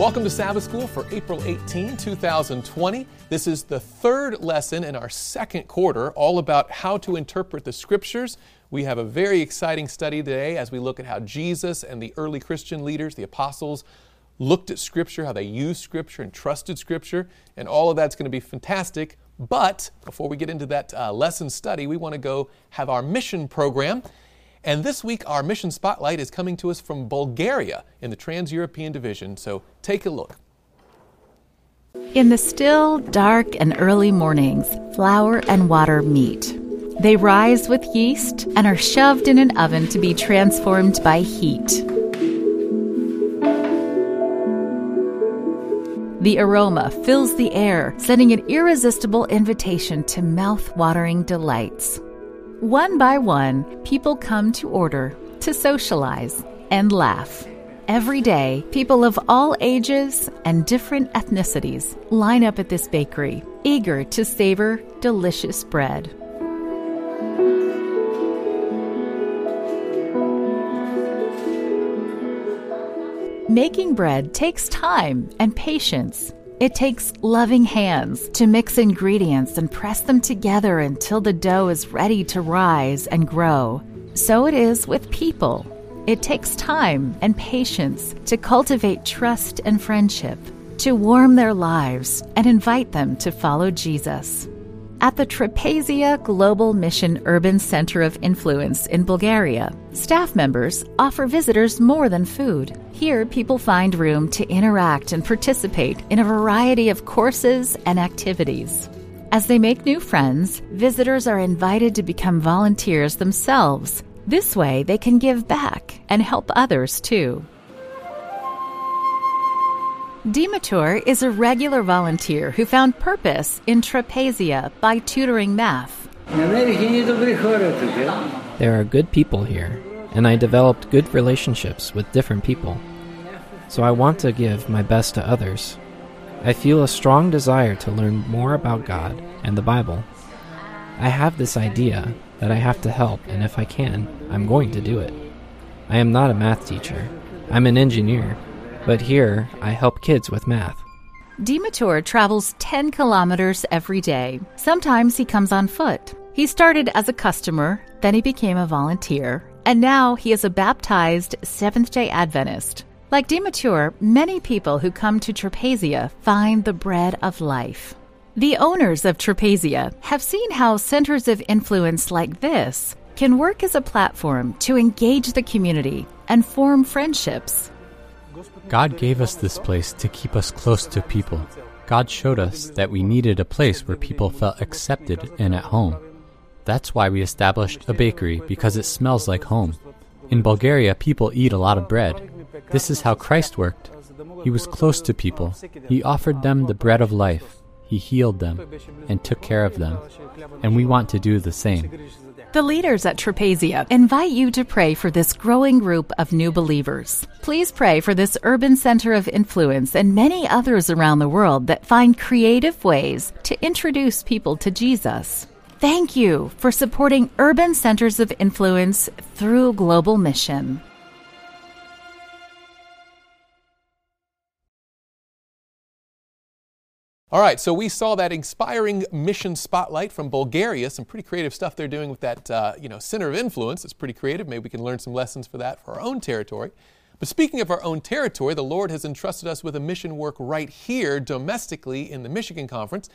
Welcome to Sabbath School for April 18, 2020. This is the third lesson in our second quarter, all about how to interpret the scriptures. We have a very exciting study today as we look at how Jesus and the early Christian leaders, the apostles, looked at Scripture, how they used Scripture and trusted Scripture, and all of that's going to be fantastic. But before we get into that uh, lesson study, we want to go have our mission program. And this week, our mission spotlight is coming to us from Bulgaria in the Trans European Division. So take a look. In the still, dark, and early mornings, flour and water meet. They rise with yeast and are shoved in an oven to be transformed by heat. The aroma fills the air, sending an irresistible invitation to mouth-watering delights. One by one, people come to order, to socialize, and laugh. Every day, people of all ages and different ethnicities line up at this bakery, eager to savor delicious bread. Making bread takes time and patience. It takes loving hands to mix ingredients and press them together until the dough is ready to rise and grow. So it is with people. It takes time and patience to cultivate trust and friendship, to warm their lives and invite them to follow Jesus. At the Trapezia Global Mission Urban Center of Influence in Bulgaria, staff members offer visitors more than food. Here, people find room to interact and participate in a variety of courses and activities. As they make new friends, visitors are invited to become volunteers themselves. This way, they can give back and help others too. Dimitur is a regular volunteer who found purpose in Trapezia by tutoring math. There are good people here, and I developed good relationships with different people. So I want to give my best to others. I feel a strong desire to learn more about God and the Bible. I have this idea that I have to help, and if I can, I'm going to do it. I am not a math teacher. I'm an engineer but here I help kids with math. Dimitur travels 10 kilometers every day. Sometimes he comes on foot. He started as a customer, then he became a volunteer, and now he is a baptized Seventh day Adventist. Like Dimitur, many people who come to Trapesia find the bread of life. The owners of Trapesia have seen how centers of influence like this can work as a platform to engage the community and form friendships. God gave us this place to keep us close to people. God showed us that we needed a place where people felt accepted and at home. That's why we established a bakery, because it smells like home. In Bulgaria, people eat a lot of bread. This is how Christ worked. He was close to people. He offered them the bread of life. He healed them and took care of them. And we want to do the same. The leaders at Trapesia invite you to pray for this growing group of new believers. Please pray for this urban center of influence and many others around the world that find creative ways to introduce people to Jesus. Thank you for supporting urban centers of influence through Global Mission. All right, so we saw that inspiring mission spotlight from Bulgaria. Some pretty creative stuff they're doing with that, uh, you know, center of influence. It's pretty creative. Maybe we can learn some lessons for that for our own territory. But speaking of our own territory, the Lord has entrusted us with a mission work right here domestically in the Michigan Conference.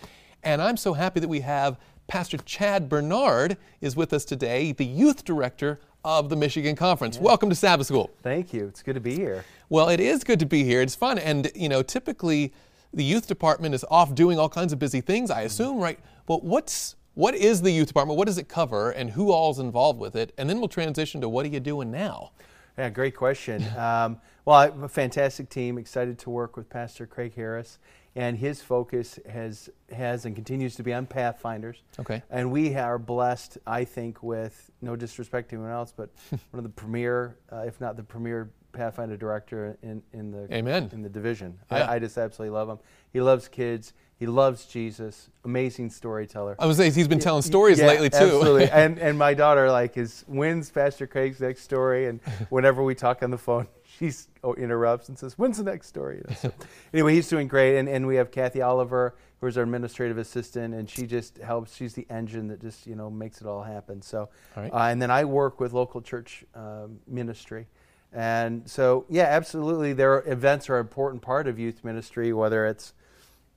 And I'm so happy that we have Pastor Chad Bernard is with us today, the youth director of the Michigan Conference. Yeah. Welcome to Sabbath School. Thank you. It's good to be here. Well, it is good to be here. It's fun. And, you know, typically the youth department is off doing all kinds of busy things, I assume, right? But what's what is the youth department? What does it cover, and who all's involved with it? And then we'll transition to what are you doing now? Yeah, great question. Um, well, I have a fantastic team. Excited to work with Pastor Craig Harris, and his focus has has and continues to be on Pathfinders. Okay. And we are blessed, I think, with no disrespect to anyone else, but one of the premier, uh, if not the premier Pathfinder director in, in the Amen. in the division. Yeah. I, I, just absolutely love him. He loves kids. He loves Jesus. Amazing storyteller. I was saying he's been telling stories Yeah, lately too. Absolutely. and and my daughter like is when's Pastor Craig's next story? And whenever we talk on the phone, she's oh, interrupts and says, "When's the next story?" You know, so, anyway, he's doing great. And and we have Kathy Oliver, who's our administrative assistant, and she just helps. She's the engine that just you know makes it all happen. So, All right. uh, and then I work with local church um, ministry. And so, yeah, absolutely. Their events are an important part of youth ministry, whether it's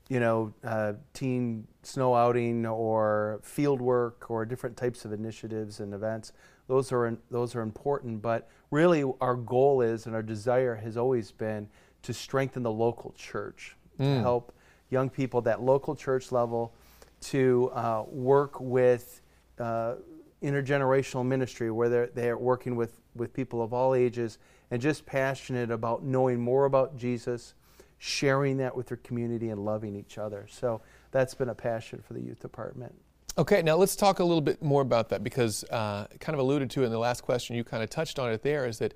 you know, uh, teen snow outing or field work or different types of initiatives and events. Those are those are important, but really our goal is and our desire has always been to strengthen the local church to help young people at that local church level to uh, work with uh, intergenerational ministry where they're, they're working with, with people of all ages and just passionate about knowing more about Jesus, sharing that with their community, and loving each other. So that's been a passion for the youth department. Okay, now let's talk a little bit more about that because uh, kind of alluded to in the last question, you kind of touched on it there, is that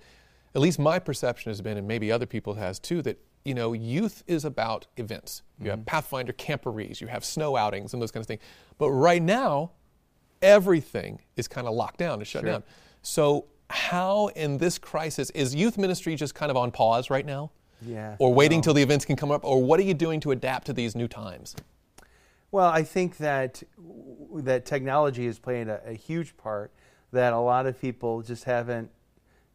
at least my perception has been, and maybe other people has too, that you know, youth is about events. You have Pathfinder camporees, you have snow outings, and those kinds of things. But right now, everything is kind of locked down and shut Sure. down. So, how in this crisis is youth ministry just kind of on pause right now? Yeah. Or waiting no. till the events can come up? Or what are you doing to adapt to these new times? Well, I think that that technology is playing a, a huge part that a lot of people just haven't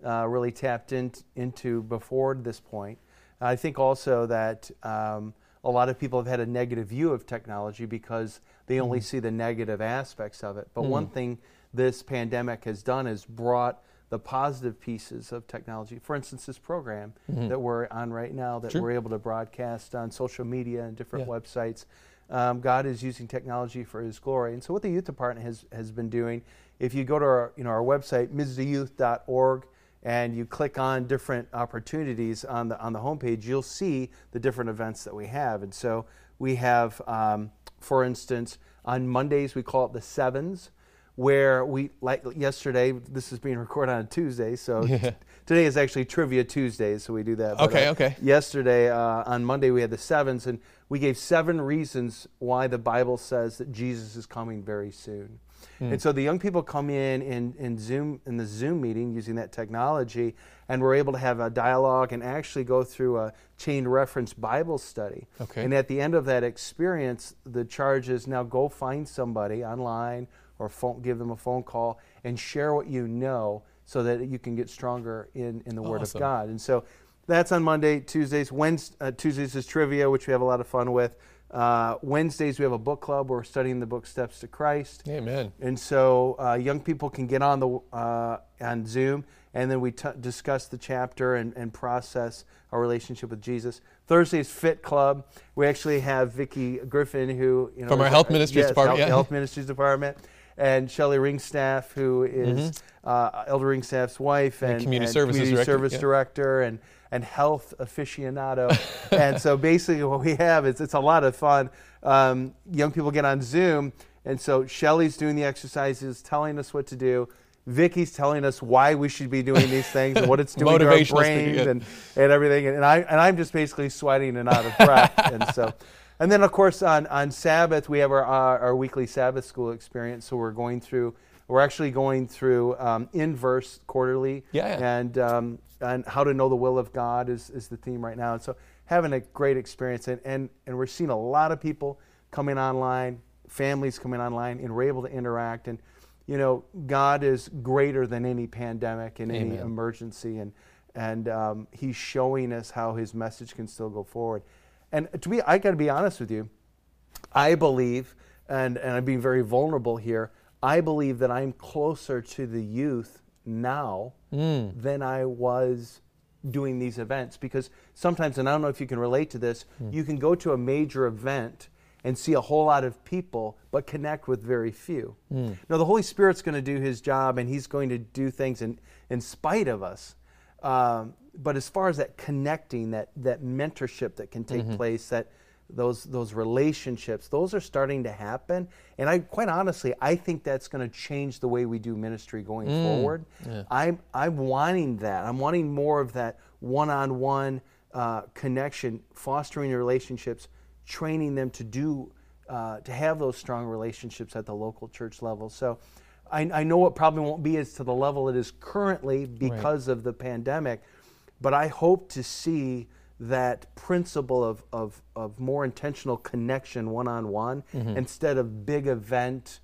uh, really tapped in, into before this point. I think also that um, a lot of people have had a negative view of technology because they only see the negative aspects of it. But one thing this pandemic has done is brought the positive pieces of technology. For instance, this program that we're on right now that Sure. we're able to broadcast on social media and different Yeah. websites. Um, God is using technology for His glory, and so what the youth department has has been doing. If you go to our you know our website misdayouth.org and you click on different opportunities on the on the homepage, you'll see the different events that we have. And so we have, um, for instance, on Mondays we call it the sevens, where we like yesterday. This is being recorded on a Tuesday, so Yeah. today is actually Trivia Tuesday, so we do that. But, Okay, uh, okay. Yesterday uh, on Monday we had the sevens, and we gave seven reasons why the Bible says that Jesus is coming very soon. Hmm. And so the young people come in, in in Zoom in the Zoom meeting using that technology, and we're able to have a dialogue and actually go through a chain reference Bible study. Okay. And at the end of that experience, the charge is now go find somebody online or phone, give them a phone call and share what you know so that you can get stronger in, in the Word of God. And so that's on Monday, Tuesdays. Wednesday, uh, Tuesdays is trivia, which we have a lot of fun with. Uh, Wednesdays we have a book club. Where we're studying the book Steps to Christ. Amen. And so uh, young people can get on the uh, on Zoom, and then we t- discuss the chapter and, and process our relationship with Jesus. Thursday is Fit Club. We actually have Vicki Griffin, who you know From our Health Ministries yes, department, Health, yeah. Health Ministries Department, and Shelley Ringstaff, who is, uh, Elder Ringstaff's wife And and, Community Services community Director, service yeah. director and and health aficionado. and so basically, what we have is it's a lot of fun. Um, young people get on Zoom, and so Shelly's doing the exercises, telling us what to do. Vicki's telling us why we should be doing these things and what it's doing to our brains and, and everything. And I and I'm just basically sweating and out of breath. and so, and then of course on on Sabbath we have our our, our weekly Sabbath school experience. So we're going through. We're actually going through um, inVerse quarterly, Yeah, yeah. and um, and how to know the will of God is, is the theme right now. And so having a great experience, and, and and we're seeing a lot of people coming online, families coming online, and we're able to interact. And you know, God is greater than any pandemic and any emergency, and and um, He's showing us how His message can still go forward. And to be, I got to be honest with you. I believe, and, and I'm being very vulnerable here, I believe that I'm closer to the youth now mm. than I was doing these events because sometimes, and I don't know if you can relate to this, mm. you can go to a major event and see a whole lot of people but connect with very few. Mm. Now, the Holy Spirit's going to do his job and he's going to do things in, in spite of us. Um, but as far as that connecting, that, that mentorship that can take place, that those those relationships, those are starting to happen. And I quite honestly, I think that's going to change the way we do ministry going forward. I'm I'm wanting that. I'm wanting more of that one-on-one uh, connection, fostering relationships, training them to do uh, to have those strong relationships at the local church level. So I, I, know it probably won't be as to the level it is currently because right. of the pandemic, but I hope to see that principle of, of, of more intentional connection one on one instead of big event,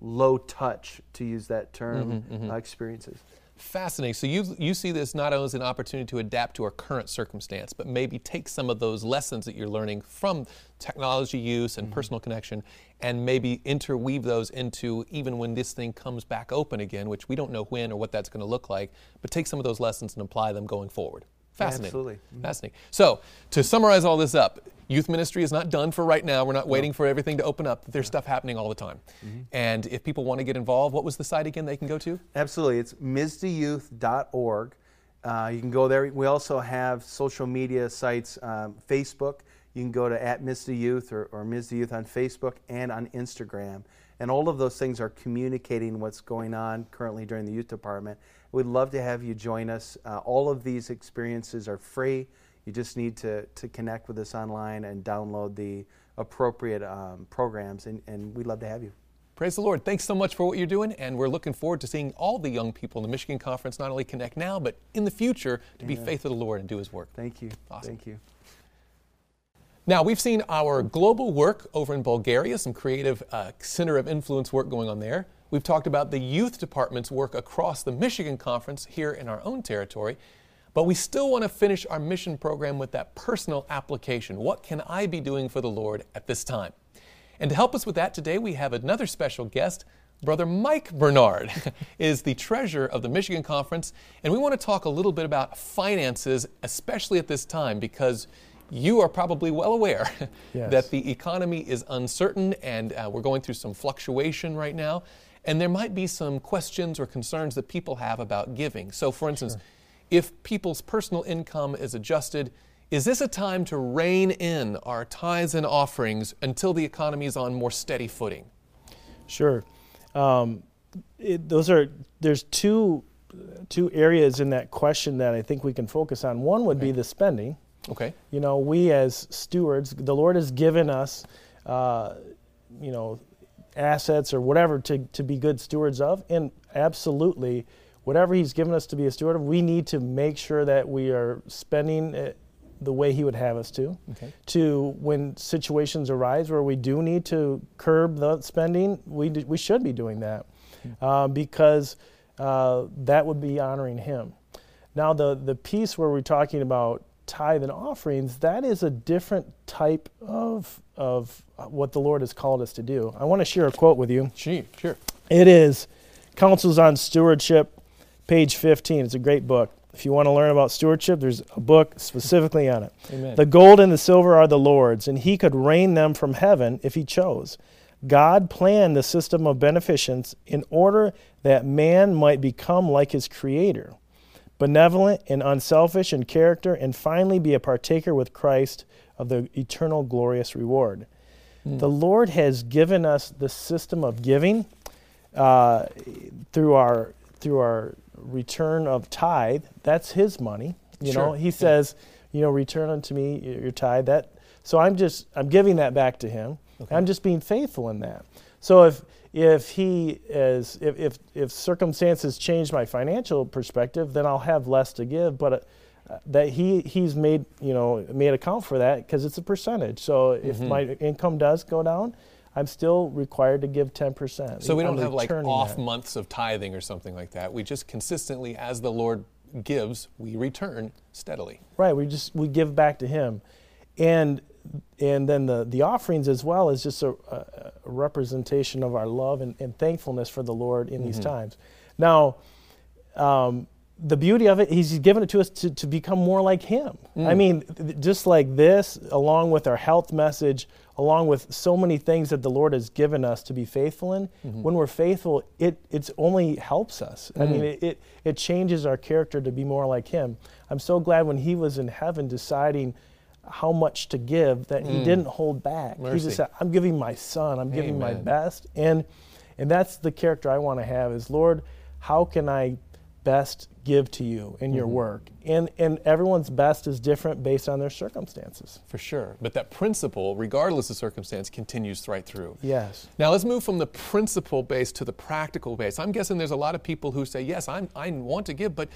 low touch, to use that term, mm-hmm, mm-hmm. Uh, experiences. Fascinating. So you you see this not only as an opportunity to adapt to our current circumstance, but maybe take some of those lessons that you're learning from technology use and mm-hmm. personal connection, and maybe interweave those into even when this thing comes back open again, which we don't know when or what that's going to look like, but take some of those lessons and apply them going forward. Fascinating. Absolutely. Mm-hmm. Fascinating. So, to summarize all this up, youth ministry is not done for right now. We're not waiting for everything to open up. There's yeah. stuff happening all the time. Mm-hmm. And if people want to get involved, what was the site again they can go to? Absolutely. It's misdayouth.org. Uh, you can go there. We also have social media sites, um, Facebook. You can go to at Mizda Youth or, or Mizda Youth on Facebook and on Instagram. And all of those things are communicating what's going on currently during the youth department. We'd love to have you join us. Uh, all of these experiences are free. You just need to, to connect with us online and download the appropriate um, programs, and, and we'd love to have you. Praise the Lord. Thanks so much for what you're doing, and we're looking forward to seeing all the young people in the Michigan Conference not only connect now, but in the future to be faithful to the Lord and do His work. Thank you. Awesome. Thank you. Now, we've seen our global work over in Bulgaria, some creative uh, center of influence work going on there. We've talked about the youth department's work across the Michigan Conference here in our own territory. But we still want to finish our mission program with that personal application. What can I be doing for the Lord at this time? And to help us with that today, we have another special guest. Brother Mike Bernard is the treasurer of the Michigan Conference, and we want to talk a little bit about finances, especially at this time, because you are probably well aware yes. that the economy is uncertain and uh, we're going through some fluctuation right now. And there might be some questions or concerns that people have about giving. So, for instance, sure. If people's personal income is adjusted, is this a time to rein in our tithes and offerings until the economy is on more steady footing? Sure. Um, it, those are there's two two areas in that question that I think we can focus on. One would okay. be the spending, Okay. You know, we as stewards, the Lord has given us, uh, you know, assets or whatever to, to be good stewards of. And absolutely, whatever He's given us to be a steward of, we need to make sure that we are spending it the way He would have us to. Okay. To when situations arise where we do need to curb the spending, we, we should be doing that mm-hmm. uh, because uh, that would be honoring Him. Now, the, the piece where we're talking about tithe and offerings, that is a different type of, of what the Lord has called us to do. I want to share a quote with you. Sure, sure. It is Counsels on Stewardship, page 15. It's a great book. If you want to learn about stewardship, there's a book specifically on it. Amen. The gold and the silver are the Lord's, and He could rain them from heaven if He chose. God planned the system of beneficence in order that man might become like his Creator benevolent and unselfish in character, and finally be a partaker with Christ of the eternal glorious reward. Mm. The Lord has given us the system of giving uh, through our through our return of tithe. That's His money. You sure. know, He says, you know, return unto me your tithe. That so I'm just I'm giving that back to Him. Okay. I'm just being faithful in that. So if if he is if, if, if circumstances change my financial perspective, then I'll have less to give. But uh, that he he's made you know made account for that because it's a percentage. So if mm-hmm. my income does go down, I'm still required to give 10%. So we don't I'm have like off that. months of tithing or something like that. We just consistently, as the Lord gives, we return steadily. Right. We just we give back to Him, and and then the, the offerings as well is just a, a representation of our love and, and, thankfulness for the Lord in mm-hmm. these times. Now, um, the beauty of it, He's given it to us to, to become more like Him. Mm. I mean, th- just like this, along with our health message, along with so many things that the Lord has given us to be faithful in, mm-hmm. when we're faithful, it it's only helps us. Mm. I mean, mm. it, it, it changes our character to be more like Him. I'm so glad when He was in heaven deciding how much to give that mm. he didn't hold back. Mercy. He just said, I'm giving my son, I'm giving my best. And and that's the character I want to have is Lord, how can I best give to you in your mm-hmm. work. And, and everyone's best is different based on their circumstances. For sure. But that principle, regardless of circumstance, continues right through. Yes. Now let's move from the principle base to the practical base. I'm guessing there's a lot of people who say, yes, I'm, I want to give, but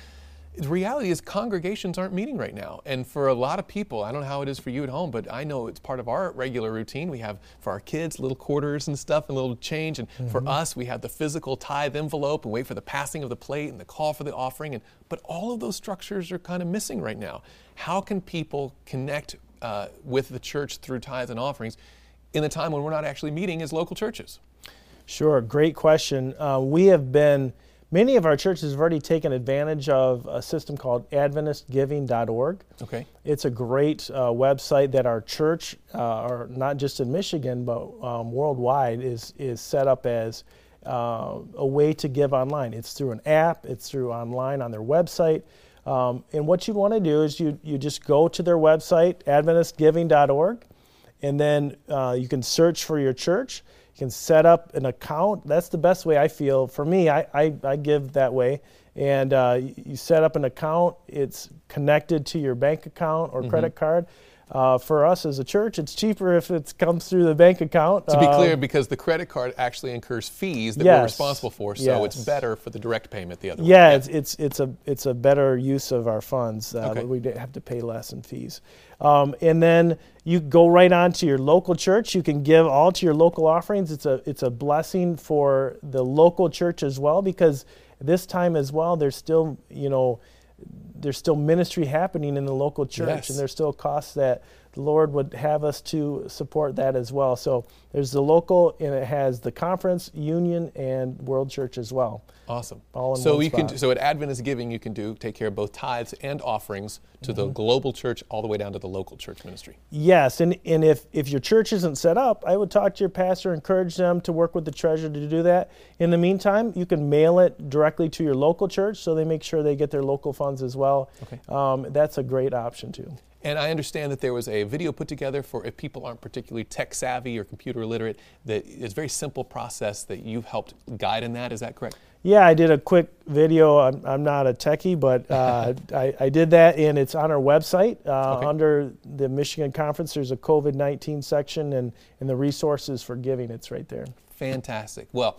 the reality is congregations aren't meeting right now. And for a lot of people, I don't know how it is for you at home, but I know it's part of our regular routine. We have for our kids little quarters and stuff and little change. And for us, we have the physical tithe envelope and wait for the passing of the plate and the call for the offering. And but all of those structures are kind of missing right now. How can people connect uh, with the church through tithes and offerings in the time when we're not actually meeting as local churches? Sure, great question. Uh, we have been, many of our churches have already taken advantage of a system called AdventistGiving.org. Okay. It's a great uh, website that our church, uh, or not just in Michigan but um, worldwide, is is set up as uh, a way to give online. It's through an app. It's through online on their website. Um, and what you want to do is you you just go to their website, AdventistGiving.org, and then uh, you can search for your church. You can set up an account. That's the best way I feel. For me, I, I, I give that way. And uh, you- you set up an account, it's connected to your bank account or credit card. Uh, for us as a church, it's cheaper if it comes through the bank account. To be Um, clear, because the credit card actually incurs fees that we're responsible for, so it's better for the direct payment the other Yeah, way. it's, it's it's a it's a better use of our funds. Uh, Okay. We have to pay less in fees, um, and then you go right on to your local church. You can give all to your local offerings. It's a it's a blessing for the local church as well because this time as well, there's still you know there's still ministry happening in the local church, Yes. and there's still costs that the Lord would have us to support that as well. So there's the local, and it has the conference, union, and world church as well. Awesome. All in so you can spot. so at Adventist Giving you can do take care of both tithes and offerings to the Mm-hmm. global church all the way down to the local church ministry. Yes, and, and if, if your church isn't set up, I would talk to your pastor, encourage them to work with the treasurer to do that. In the meantime, you can mail it directly to your local church so they make sure they get their local funds as well. Okay. Um, that's a great option too. And I understand that there was a video put together for if people aren't particularly tech savvy or computer illiterate, that is a very simple process that you've helped guide in that. Is that correct? Yeah, I did a quick video. I'm, I'm not a techie, but uh, I, I did that, and it's on our website. Uh, Okay. Under the Michigan Conference, there's a COVID 19 section, and, and the resources for giving, it's right there. Fantastic. Well,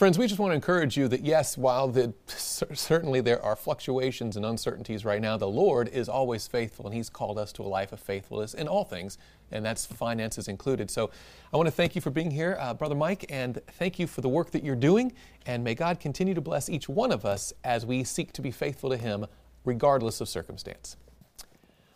friends, we just want to encourage you that yes, while the, certainly there are fluctuations and uncertainties right now, the Lord is always faithful, and He's called us to a life of faithfulness in all things, and that's finances included. So I want to thank you for being here, uh, Brother Mike, and thank you for the work that you're doing, and may God continue to bless each one of us as we seek to be faithful to Him, regardless of circumstance.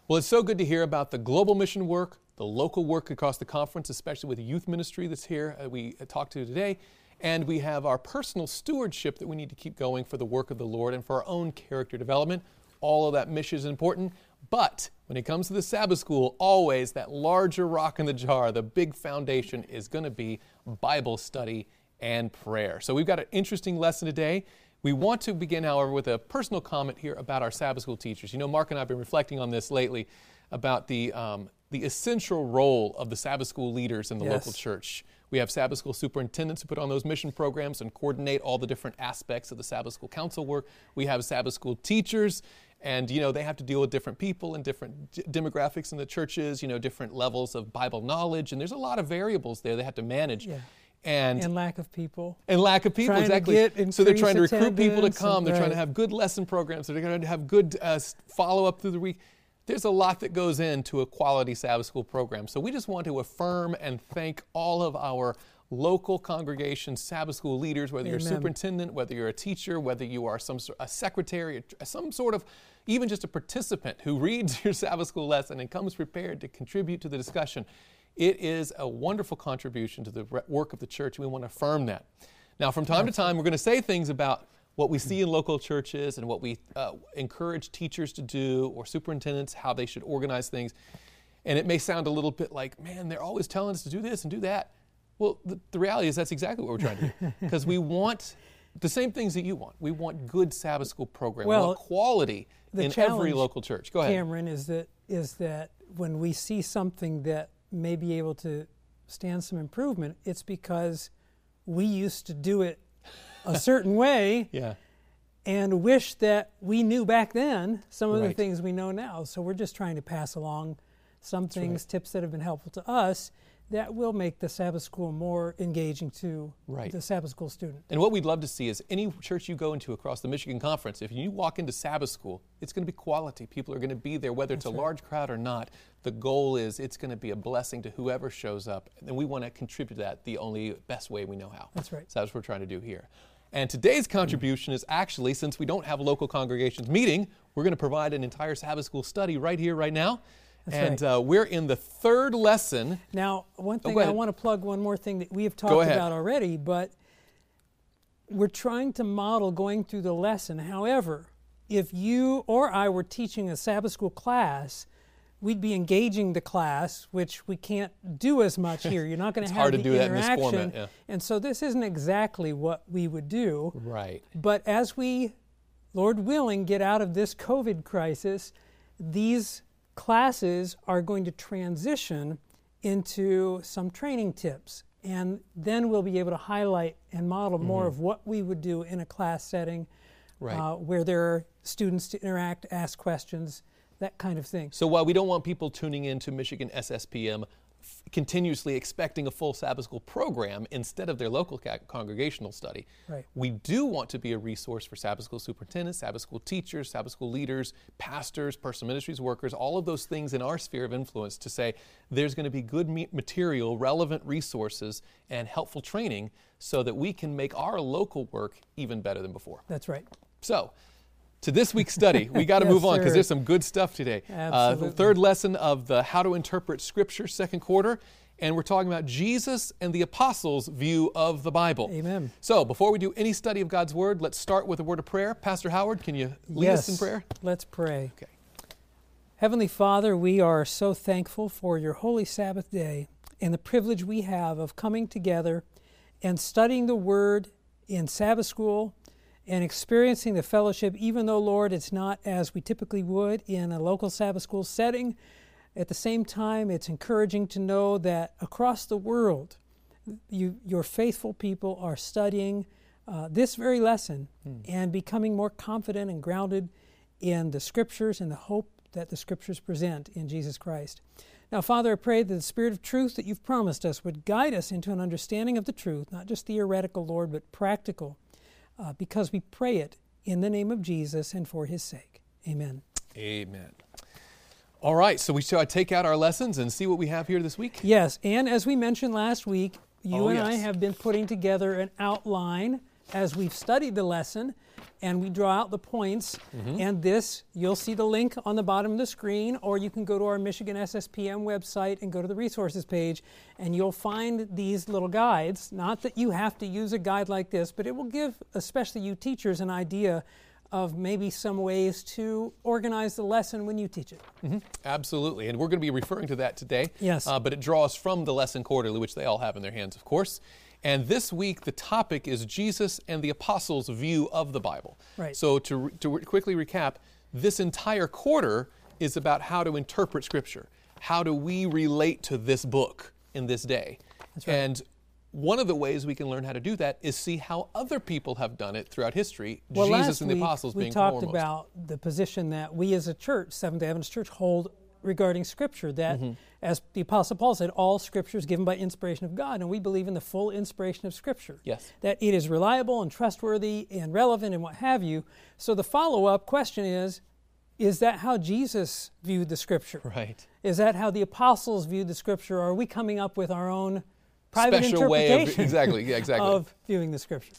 Well, it's so good to hear about the global mission work, the local work across the conference, especially with the youth ministry that's here, uh, we uh, talked to today. And we have our personal stewardship that we need to keep going for the work of the Lord and for our own character development. All of that mission is important. But when it comes to the Sabbath school, always that larger rock in the jar, the big foundation is going to be Bible study and prayer. So we've got an interesting lesson today. We want to begin, however, with a personal comment here about our Sabbath school teachers. You know, Mark and I have been reflecting on this lately about the, um, the essential role of the Sabbath school leaders in the local Yes. church. We have Sabbath school superintendents who put on those mission programs and coordinate all the different aspects of the Sabbath school council work. We have Sabbath school teachers, and you know they have to deal with different people and different d- demographics in the churches. You know, different levels of Bible knowledge, and there's a lot of variables there they have to manage. Yeah. And and lack of people. and lack of people Trying exactly so they're trying to recruit people to come and- they're trying to have good lesson programs they're going to have good uh, follow up through the week there's a lot that goes into a quality sabbath school program so we just want to affirm and thank all of our local congregation sabbath school leaders whether you're a superintendent whether you're a teacher whether you are some sort a secretary some sort of even just a participant who reads your sabbath school lesson and comes prepared to contribute to the discussion it is a wonderful contribution to the work of the church. We want to affirm that. Now, from time to time, we're going to say things about what we see in local churches and what we uh, encourage teachers to do or superintendents, how they should organize things. And it may sound a little bit like, man, they're always telling us to do this and do that. Well, the, the reality is that's exactly what we're trying to do because we want the same things that you want. We want good Sabbath school program. we Well, want quality the in every local church. Go ahead. Kameron, is that is that when we see something that may be able to stand some improvement, it's because we used to do it a certain way, Yeah. and wish that we knew back then some of the things we know now. So we're just trying to pass along some things, right. tips that have been helpful to us that will make the Sabbath school more engaging to Right. the Sabbath school student. And what we'd love to see is any church you go into across the Michigan Conference, if you walk into Sabbath school, it's going to be quality. People are going to be there, whether it's a large crowd or not. The goal is it's going to be a blessing to whoever shows up. And we want to contribute to that the only best way we know how. That's right. So that's what we're trying to do here. And today's contribution is actually, since we don't have a local congregations meeting, we're going to provide an entire Sabbath school study right here, right now. That's and right. uh, we're in the third lesson. Now, one thing go I want to plug one more thing that we have talked about already, but we're trying to model going through the lesson. However, if you or I were teaching a Sabbath school class, we'd be engaging the class, which we can't do as much here. You're not going to have hard to the do that in this interaction. format, yeah. And so this isn't exactly what we would do. Right. But as we, Lord willing, get out of this COVID crisis, these classes are going to transition into some training tips. And then we'll be able to highlight and model more of what we would do in a class setting Right. uh, where there are students to interact, ask questions, that kind of thing. So while we don't want people tuning in to Michigan SSPM f- continuously expecting a full Sabbath school program instead of their local ca- congregational study, Right. we do want to be a resource for Sabbath school superintendents, Sabbath school teachers, Sabbath school leaders, pastors, personal ministries workers, all of those things in our sphere of influence to say there's going to be good me- material, relevant resources, and helpful training so that we can make our local work even better than before. That's right. So, to this week's study, we got to Yes, move on because there's some good stuff today. Uh, the Absolutely. third lesson of the How to Interpret Scripture, second quarter, and we're talking about Jesus and the apostles' view of the Bible. Amen. So, before we do any study of God's Word, let's start with a word of prayer. Pastor Howard, can you lead yes. us in prayer? Let's pray. Okay. Heavenly Father, we are so thankful for your holy Sabbath day and the privilege we have of coming together and studying the Word in Sabbath school and experiencing the fellowship, even though, Lord, it's not as we typically would in a local Sabbath school setting. At the same time, it's encouraging to know that across the world, you, your faithful people are studying uh, this very lesson and becoming more confident and grounded in the Scriptures and the hope that the Scriptures present in Jesus Christ. Now, Father, I pray that the Spirit of truth that you've promised us would guide us into an understanding of the truth, not just theoretical, Lord, but practical, uh, because we pray it in the name of Jesus and for his sake. Amen. Amen. All right, so we shall I take out our lessons and see what we have here this week? Yes, and as we mentioned last week, you Oh, and I have been putting together an outline as we've studied the lesson, and we draw out the points. Mm-hmm. And this, you'll see the link on the bottom of the screen, or you can go to our Michigan SSPM website and go to the resources page, and you'll find these little guides. Not that you have to use a guide like this, but it will give, especially you teachers, an idea of maybe some ways to organize the lesson when you teach it. Absolutely, and we're going to be referring to that today. Yes. Uh, but it draws from the lesson quarterly, which they all have in their hands, of course. And this week, the topic is Jesus and the apostles' view of the Bible. Right. So, to, to quickly recap, this entire quarter is about how to interpret Scripture. How do we relate to this book in this day? That's right. And one of the ways we can learn how to do that is see how other people have done it throughout history. Well, Jesus and the week, apostles we being talked foremost. about the position that we as a church, Seventh day Adventist Church, hold regarding Scripture. That, Mm-hmm. as the Apostle Paul said, all Scripture is given by inspiration of God, and we believe in the full inspiration of Scripture. Yes. That it is reliable and trustworthy and relevant and what have you. So the follow-up question is: Is that how Jesus viewed the Scripture? Right. Is that how the apostles viewed the Scripture? Or are we coming up with our own private Special way of interpretation exactly, yeah, exactly. of viewing the Scripture?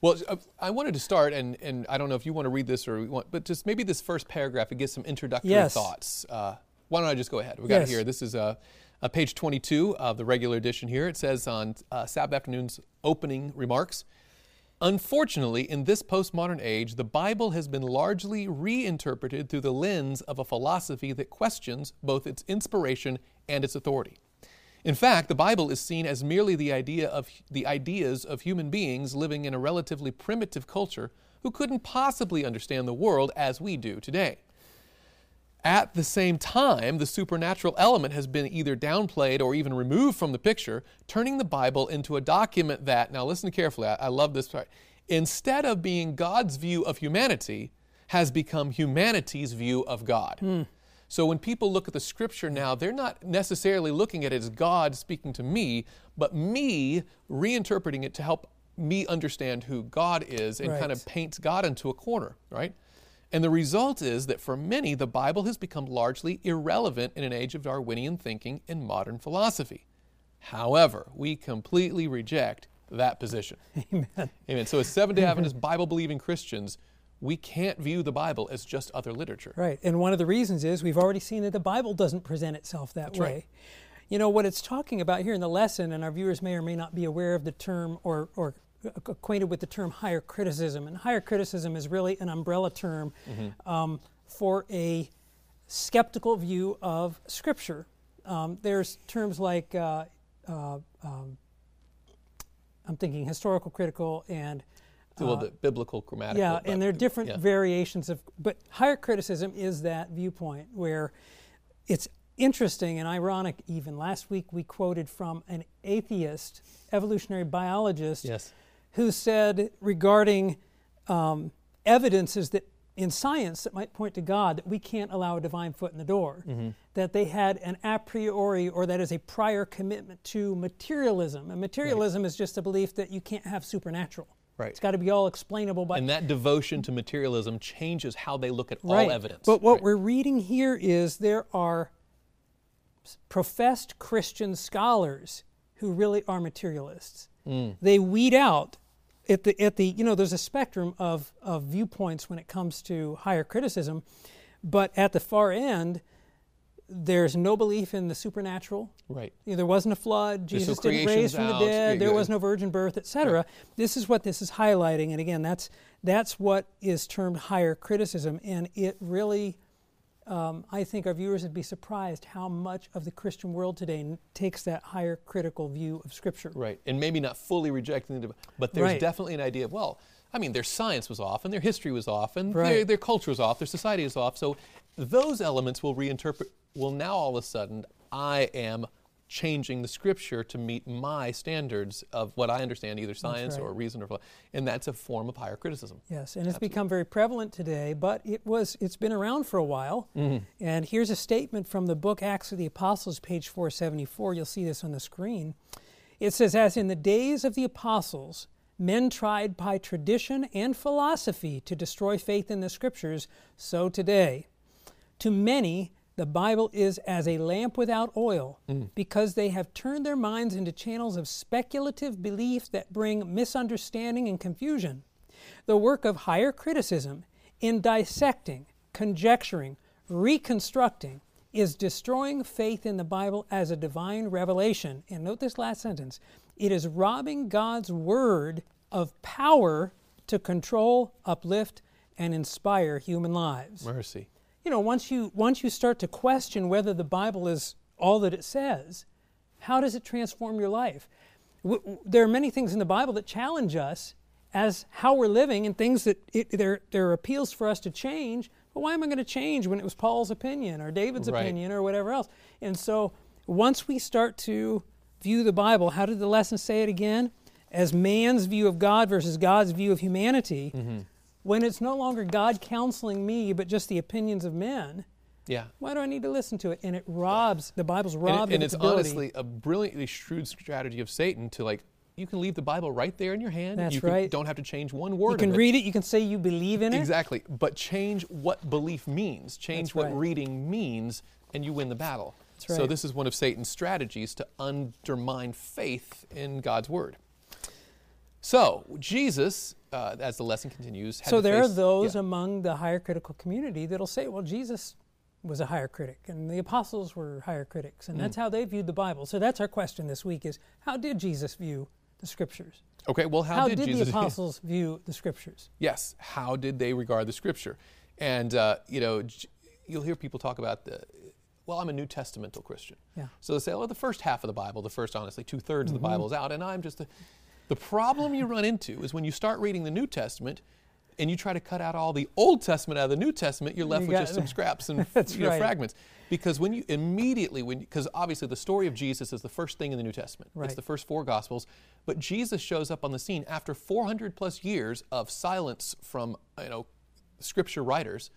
Well, uh, I wanted to start, and, and I don't know if you want to read this or we want, but just maybe this first paragraph, it gives some introductory Yes. thoughts. Uh, why don't I just go ahead? We got Yes. it here. This is uh, uh, page 22 of the regular edition here. It says on uh, Sabbath afternoon's opening remarks Unfortunately, in this postmodern age, the Bible has been largely reinterpreted through the lens of a philosophy that questions both its inspiration and its authority. In fact, the Bible is seen as merely the idea of the ideas of human beings living in a relatively primitive culture who couldn't possibly understand the world as we do today. At the same time, the supernatural element has been either downplayed or even removed from the picture, turning the Bible into a document that, now listen carefully, I, I love this part, instead of being God's view of humanity, has become humanity's view of God. Hmm. So when people look at the scripture now, they're not necessarily looking at it as God speaking to me, but me reinterpreting it to help me understand who God is and kind of paints God into a corner, right? And the result is that for many, the Bible has become largely irrelevant in an age of Darwinian thinking and modern philosophy. However, we completely reject that position. Amen. Amen. So, as Seventh day Adventist Bible believing Christians, we can't view the Bible as just other literature. Right. And one of the reasons is we've already seen that the Bible doesn't present itself that way. right. You know, what it's talking about here in the lesson, and our viewers may or may not be aware of the term or, or acquainted with the term higher criticism. And higher criticism is really an umbrella term um, for a skeptical view of Scripture. Um, there's terms like, uh, uh, um, I'm thinking historical critical and well, the biblical grammatical. yeah, and there are different yeah. variations of, but higher criticism is that viewpoint where it's interesting and ironic. Even last week, we quoted from an atheist evolutionary biologist Yes. Who said regarding um, evidences that in science that might point to God that we can't allow a divine foot in the door, Mm-hmm. that they had an a priori or that is a prior commitment to materialism. And materialism is just a belief that you can't have supernatural. Right. It's got to be all explainable by And that devotion to materialism changes how they look at right. all evidence. But what Right. we're reading here is there are professed Christian scholars who really are materialists. Mm. They weed out at the at the you know there's a spectrum of of viewpoints when it comes to higher criticism, but at the far end there's no belief in the supernatural. Right. You know, there wasn't a flood. Jesus didn't raise from the dead. there was no virgin birth, etc. This is what this is highlighting, and again, that's that's what is termed higher criticism, and it really. Um, I think our viewers would be surprised how much of the Christian world today n- takes that higher critical view of Scripture. Right. And maybe not fully rejecting the, but there's Right. definitely an idea of, well, I mean, their science was off and their history was off and their, their culture was off, their society is off. So those elements will reinterpret, well, now all of a sudden, I am changing the scripture to meet my standards of what I understand, either science right. or reason or, philo- and that's a form of higher criticism. Yes, and it's become very prevalent today, but it was it's been around for a while. Mm-hmm. And here's a statement from the book Acts of the Apostles, page 474. You'll see this on the screen. It says, As in the days of the apostles, men tried by tradition and philosophy to destroy faith in the scriptures, so today. To many, the Bible is as a lamp without oil mm. because they have turned their minds into channels of speculative belief that bring misunderstanding and confusion. The work of higher criticism in dissecting, conjecturing, reconstructing is destroying faith in the Bible as a divine revelation. And note this last sentence it is robbing God's Word of power to control, uplift, and inspire human lives Mercy. You know, once you once you start to question whether the Bible is all that it says, how does it transform your life? W- w- there are many things in the Bible that challenge us as how we're living, and things that it, there there are appeals for us to change. But why am I going to change when it was Paul's opinion or David's Right. opinion or whatever else? And so, once we start to view the Bible, how did the lesson say it again? As man's view of God versus God's view of humanity. Mm-hmm. When it's no longer God counseling me, but just the opinions of men, Yeah. why do I need to listen to it? And it robs the Bible's And, it- and it's ability. honestly a brilliantly shrewd strategy of Satan to like, you can leave the Bible right there in your hand. That's you can, right. don't have to change one word you can it. read it. You can say you believe in it. Exactly. But change what belief means, change That's what right. reading means, and you win the battle. That's right. So, this is one of Satan's strategies to undermine faith in God's word. So, Jesus, uh, as the lesson continues, So there are those yeah. among the higher critical community that'll say, well, Jesus was a higher critic and the apostles were higher critics and that's Mm. how they viewed the Bible. So that's our question this week is how did Jesus view the scriptures? Okay, well, how, did, Jesus the apostles view the scriptures? Yes. How did they regard the scripture? And, uh, you know, you'll hear people talk about the, well, I'm a New Testamental Christian. Yeah. So they say, well, the first half of the Bible, the first, honestly, two thirds Mm-hmm. of the Bible is out, and I'm just a. The problem you run into is when you start reading the New Testament, and you try to cut out all the Old Testament out of the New Testament, you're left You with just some scraps and you know, right. fragments. Because when you immediately, when because obviously the story of Jesus is the first thing in the New Testament. Right. It's the first four Gospels, but Jesus shows up on the scene after 400 plus years of silence from you know Scripture writers,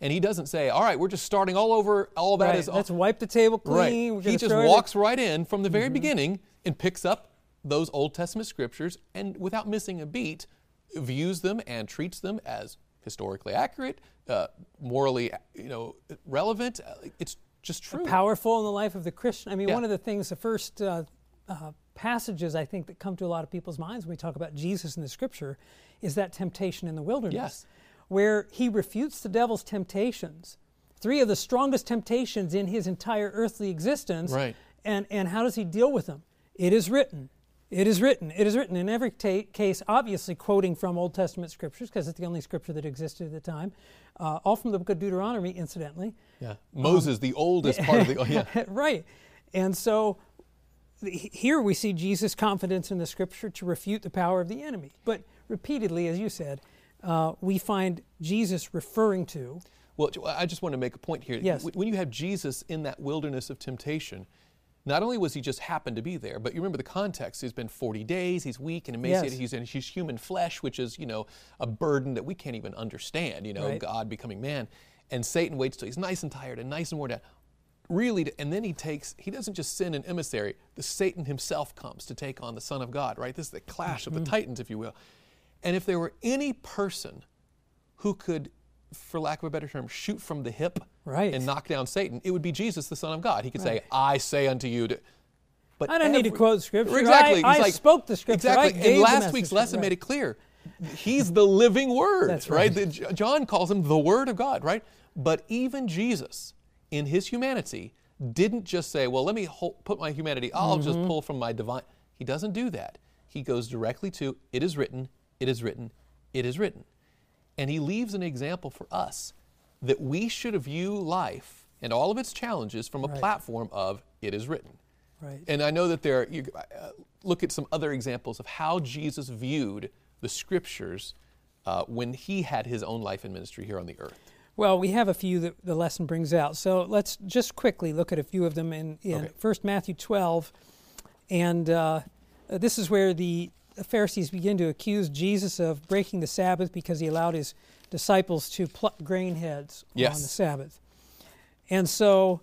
and he doesn't say, "All right, we're just starting all over. All that right. is Let's wipe the table clean. Right. He just walks right in from the Mm-hmm. very beginning and picks up those Old Testament scriptures and without missing a beat, views them and treats them as historically accurate, uh, morally, you know, relevant. Uh, It's just true. powerful in the life of the Christian. I mean, Yeah. one of the things, the first uh, uh, passages I think that come to a lot of people's minds when we talk about Jesus in the Scripture is that temptation in the wilderness, Yes. where he refutes the devil's temptations. Three of the strongest temptations in his entire earthly existence. Right. And and how does he deal with them? It is written. It is written. It is written. In every ta- case, obviously quoting from Old Testament scriptures, because it's the only scripture that existed at the time, uh, all from the book of Deuteronomy, incidentally. yeah. Moses, the oldest part of the. Oh, Yeah. right. And so th- here we see Jesus' confidence in the scripture to refute the power of the enemy. But repeatedly, as you said, uh, we find Jesus referring to, Well, I just want to make a point here. Yes. When you have Jesus in that wilderness of temptation, not only was he just happened to be there, but you remember the context. He's been 40 days, he's weak and emaciated, Yes. he's in he's human flesh, which is, you know, a burden that we can't even understand, you know, Right. God becoming man. And Satan waits till he's nice and tired and nice and worn down. Really, and then he takes, he doesn't just send an emissary, the Satan himself comes to take on the Son of God, right? This is the clash of the Mm-hmm. titans, if you will. And if there were any person who could, for lack of a better term, shoot from the hip Right. and knock down Satan, it would be Jesus, the Son of God. He could say, I say unto you. To, but I don't need to quote Scripture. Exactly. I- I spoke the Scripture. Exactly. and last week's lesson right. made it clear. He's the living Word, That's right? right. The- John calls him the Word of God, right? But even Jesus, in his humanity, didn't just say, well, let me hol- put my humanity, I'll Mm-hmm. just pull from my divine. He doesn't do that. He goes directly to, it is written, it is written, it is written. And he leaves an example for us that we should view life and all of its challenges from a Right. platform of it is written. Right. And I know that there, you uh, look at some other examples of how Jesus viewed the scriptures uh, when he had his own life and ministry here on the earth. Well, we have a few that the lesson brings out. So let's just quickly look at a few of them in, in Okay. 1 Matthew 12. And uh, this is where the Pharisees begin to accuse Jesus of breaking the Sabbath because he allowed his disciples to pluck grain heads on the Sabbath. And so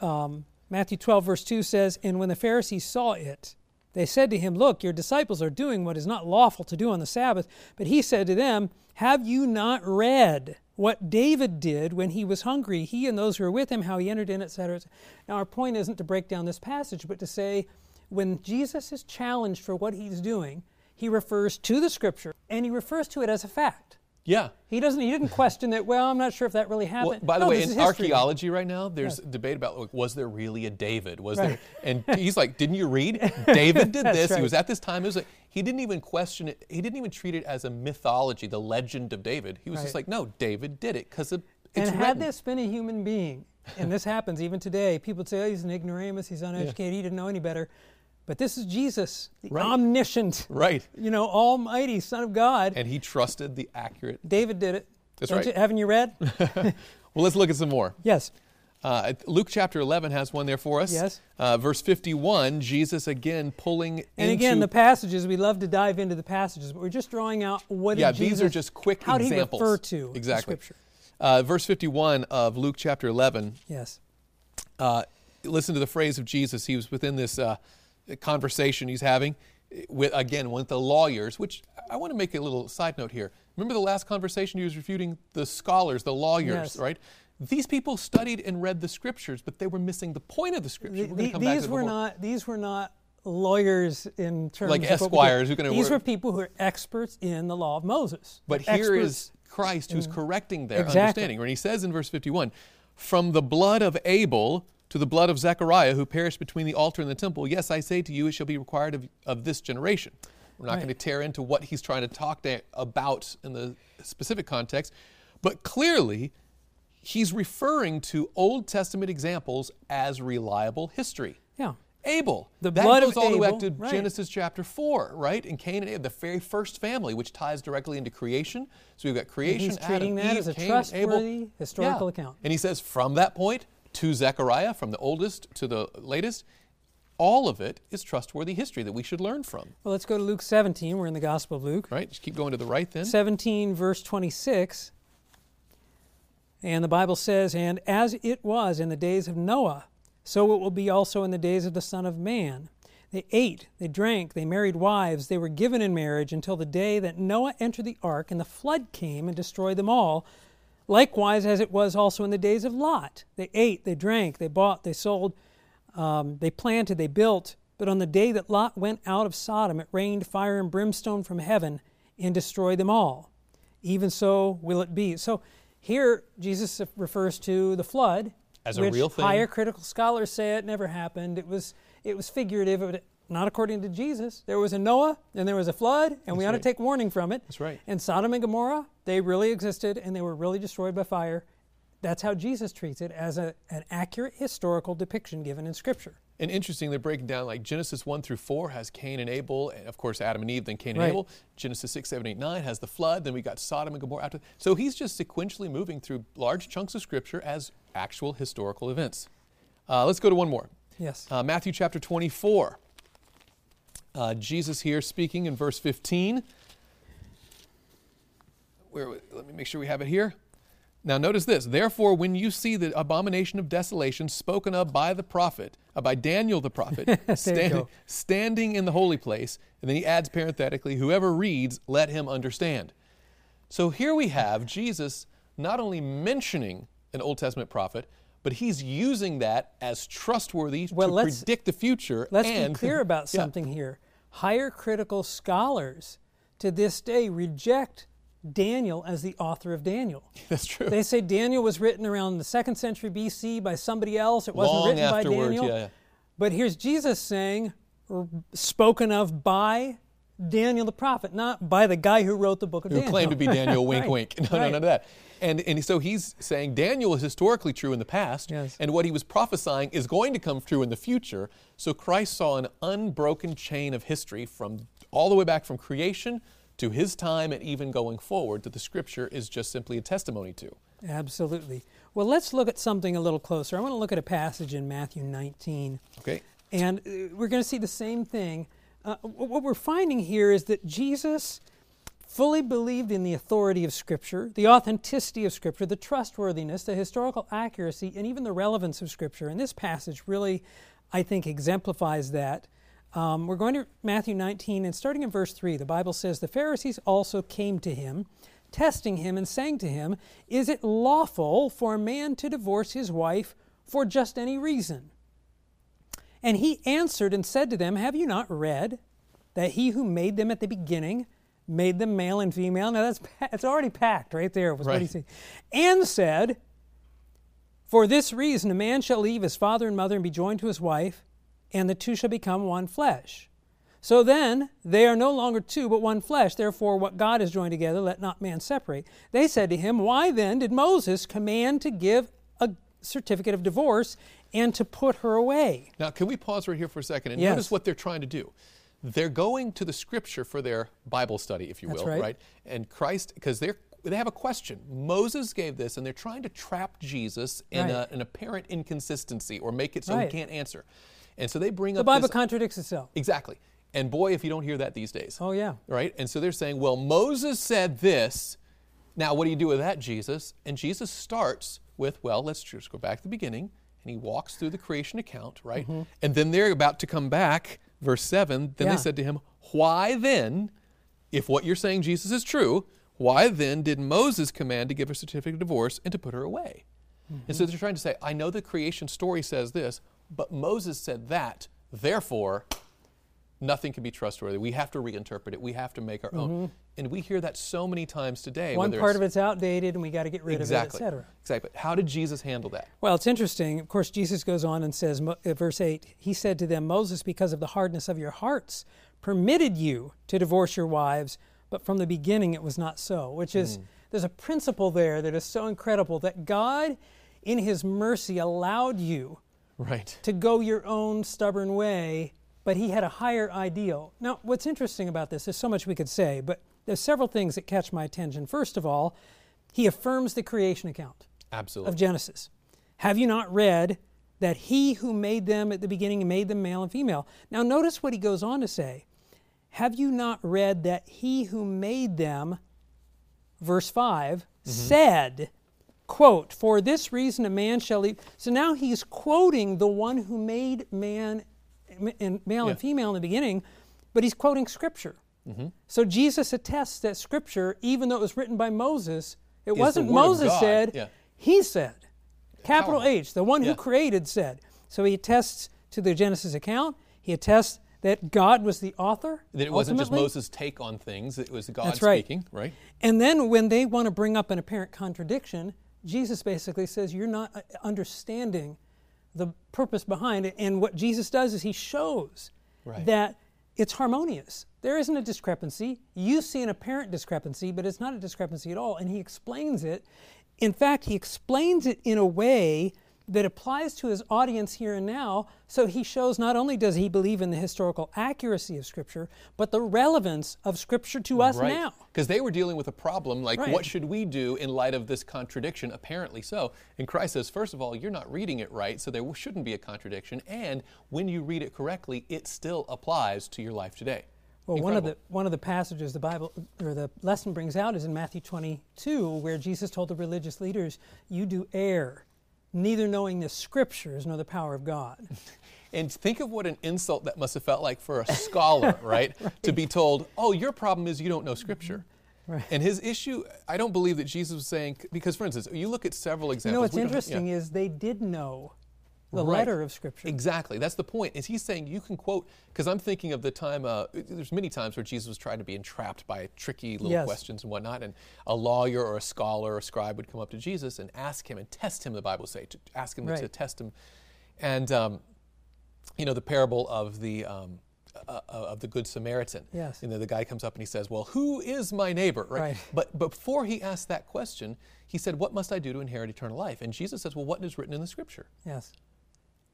um, Matthew 12, verse 2 says, And when the Pharisees saw it, they said to him, Look, your disciples are doing what is not lawful to do on the Sabbath. But he said to them, Have you not read what David did when he was hungry, he and those who were with him, how he entered in, etc. Now, our point isn't to break down this passage, but to say when Jesus is challenged for what he's doing, he refers to the scripture and he refers to it as a fact. Yeah. He doesn't. He didn't question that, Well, I'm not sure if that really Well, happened. by the No, way, in archaeology right now, there's debate about like, was there really a David? Was Right. there? And he's like, didn't you read? David did this. He was at this time. It was like, he didn't even question it. He didn't even treat it as a mythology, the legend of David. He was just like, no, David did it because it's and had written. this been a human being, and this happens even today, people would say, oh, he's an ignoramus, he's uneducated, he didn't know any better. But this is Jesus, Right. omniscient, Right. you know, almighty Son of God. And he trusted the accurate. David did it. That's Don't right. You, haven't you read? Well, let's look at some more. yes. Uh, Luke chapter 11 has one there for us. Yes. Uh, verse 51, Jesus again pulling into And again, the passages, we love to dive into the passages, but we're just drawing out what yeah, did these are just quick how did examples. he refer to exactly. Scripture? Uh, verse 51 of Luke chapter 11. Yes. Uh, listen to the phrase of Jesus. He was within this uh, conversation he's having eh, with again with the lawyers. Which I want to make a little side note here. Remember the last conversation he was refuting the scholars, the lawyers, Yes. right? These people studied and read the scriptures, but they were missing the point of the scripture. The- We're gonna the- come back to these were not these were not lawyers in terms Like of esquires who can- These were- people who are experts in the law of Moses. But here is Christ who's correcting their Exactly. understanding. When he says in verse 51, from the blood of Abel to the blood of Zechariah, who perished between the altar and the temple, yes, I say to you, it shall be required of, of this generation. We're not Right. going to tear into what he's trying to talk to, about in the specific context, but clearly he's referring to Old Testament examples as reliable history. Yeah. Abel. The that blood goes of all the way back to right. Genesis chapter 4, right? And Cain and Abel, the very first family, which ties directly into creation. So we've got creation, he's treating that Eve, as a Cain, and Abel. trustworthy historical Yeah. account. And he says from that point to Zechariah, from the oldest to the latest, all of it is trustworthy history that we should learn from, Well, let's go to Luke 17. We're in the Gospel of Luke. right? Just keep going to the right then. 17, verse 26. And the Bible says, And as it was in the days of Noah, so it will be also in the days of the Son of Man. They ate, they drank, they married wives, they were given in marriage until the day that Noah entered the ark, and the flood came and destroyed them all. Likewise, as it was also in the days of Lot. They ate, they drank, they bought, they sold, um, they planted, they built. But on the day that Lot went out of Sodom, it rained fire and brimstone from heaven and destroyed them all. Even so will it be. So here, Jesus refers to the flood As a which real thing. Higher critical scholars say it never happened. It was it was figurative, not according to Jesus. There was a Noah and there was a flood, and we ought right. to take warning from it. That's right. And Sodom and Gomorrah, they really existed, and they were really destroyed by fire. That's how Jesus treats it as a, an accurate historical depiction given in Scripture. And interesting, they're breaking down like Genesis 1 through 4 has Cain and Abel, and of course Adam and Eve, then Cain and Right. Abel. Genesis 6, 7, 8, 9 has the flood, then we got Sodom and Gomorrah after. So he's just sequentially moving through large chunks of Scripture as actual historical events. Uh, let's go to one more. Yes. Uh, Matthew chapter 24. Uh, Jesus here speaking in verse 15. Where, let me make sure we have it here. Now, notice this. Therefore, when you see the abomination of desolation spoken of by the prophet, uh, by Daniel the prophet, stand- standing in the holy place, and then he adds parenthetically, whoever reads, let him understand. So here we have Jesus not only mentioning an Old Testament prophet, but he's using that as trustworthy Well, to predict the future. Let's and be clear about Yeah. something here. Higher critical scholars to this day reject Daniel as the author of Daniel. That's true. They say Daniel was written around the second century BC by somebody else. It wasn't Long written by Daniel. yeah, yeah. But here's Jesus saying, spoken of by Daniel the prophet, not by the guy who wrote the book of who Daniel. Who claimed to be Daniel, wink, Right, wink. No, no, right. none of that. And, and so he's saying Daniel is historically true in the past, Yes. and what he was prophesying is going to come true in the future. So Christ saw an unbroken chain of history from all the way back from creation to his time and even going forward that the scripture is just simply a testimony to. Absolutely. Well, let's look at something a little closer. I want to look at a passage in Matthew 19. Okay? And uh, we're going to see the same thing. Uh, what we're finding here is that Jesus fully believed in the authority of Scripture, the authenticity of Scripture, the trustworthiness, the historical accuracy, and even the relevance of Scripture. And this passage really, I think, exemplifies that. Um, we're going to Matthew 19, and starting in verse 3, the Bible says, The Pharisees also came to him, testing him, and saying to him, Is it lawful for a man to divorce his wife for just any reason? And he answered and said to them, Have you not read that he who made them at the beginning made them male and female? Now that's it's already packed right there with what he Right. said. And said, For this reason a man shall leave his father and mother and be joined to his wife, and the two shall become one flesh. So then they are no longer two, but one flesh. Therefore, what God has joined together, let not man separate. They said to him, Why then did Moses command to give a certificate of divorce and to put her away? Now, can we pause right here for a second and Yes. notice what they're trying to do? They're going to the scripture for their Bible study, if you That's will, right. And Christ, because they're they have a question. Moses gave this, and they're trying to trap Jesus in Right. a, an apparent inconsistency or make it so Right. he can't answer. And so they bring The up the Bible this, contradicts itself. exactly. And boy, if you don't hear that these days, Oh, yeah. right? And so they're saying, well, Moses said this. Now, what do you do with that, Jesus? And Jesus starts with, well, let's just go back to the beginning. And he walks through the creation account, right? Mm-hmm. And then they're about to come back, verse 7. Then Yeah. they said to him, Why then, if what you're saying, Jesus, is true, why then did Moses command to give a certificate of divorce and to put her away? And so they're trying to say, I know the creation story says this, but Moses said that. Therefore, nothing can be trustworthy. We have to reinterpret it. We have to make our own. And we hear that so many times today. Mm-hmm. One part of it's outdated and we got to get rid exactly, of it, etc. Exactly. But how did Jesus handle that? Well, it's interesting. Of course, Jesus goes on and says, uh, verse 8, He said to them, Moses, because of the hardness of your hearts, permitted you to divorce your wives, but from the beginning it was not so. Which is, there's a principle there that is so incredible that God, in His mercy, allowed you Right. to go your own stubborn way, but he had a higher ideal. Now, what's interesting about this, there's so much we could say, but there's several things that catch my attention. First of all, he affirms the creation account Absolutely. of Genesis. Have you not read that he who made them at the beginning made them male and female? Now, notice what he goes on to say. Have you not read that he who made them, verse 5, mm-hmm. said, quote, For this reason a man shall leave. So now he's quoting the one who made man and male and female in the beginning, but he's quoting scripture. Mm-hmm. So Jesus attests that scripture, even though it was written by Moses, it wasn't Moses said, yeah. he said. Capital. H, the one Yeah. who created said. So he attests to the Genesis account. He attests that God was the author. that it wasn't just. Moses' take on things, it was God That's right. speaking, right? And then when they want to bring up an apparent contradiction, Jesus basically says, You're not uh, understanding the purpose behind it. And what Jesus does is he shows Right. that it's harmonious. There isn't a discrepancy. You see an apparent discrepancy, but it's not a discrepancy at all. And he explains it. In fact, he explains it in a way that applies to his audience here and now. So he shows not only does he believe in the historical accuracy of Scripture, but the relevance of Scripture to us right. now. Because they were dealing with a problem like, Right. what should we do in light of this contradiction? Apparently so. And Christ says, first of all, you're not reading it right, so there shouldn't be a contradiction. And when you read it correctly, it still applies to your life today. Well, one of the one of the passages the Bible or the lesson brings out is in Matthew 22, where Jesus told the religious leaders, "You do err, neither knowing the Scriptures nor the power of God." And think of what an insult that must have felt like for a scholar, right? To be told, oh, your problem is you don't know Scripture. Mm-hmm. Right. And his issue, I don't believe that Jesus was saying, because for instance, you look at several examples. You know what's don't- yeah. interesting is they did know the Right. letter of Scripture. Exactly. That's the point. Is he's saying you can quote because I'm thinking of the time. Uh, there's many times where Jesus was trying to be entrapped by tricky little Yes. questions and whatnot, and a lawyer or a scholar or a scribe would come up to Jesus and ask him and test him. The Bible say to ask him to test him, and um, you know the parable of the. Um, uh, of the Good Samaritan. Yes. You know, the guy comes up and he says, Well, who is my neighbor? Right. Right. But before he asked that question, he said, What must I do to inherit eternal life? And Jesus says, Well, what is written in the scripture? Yes.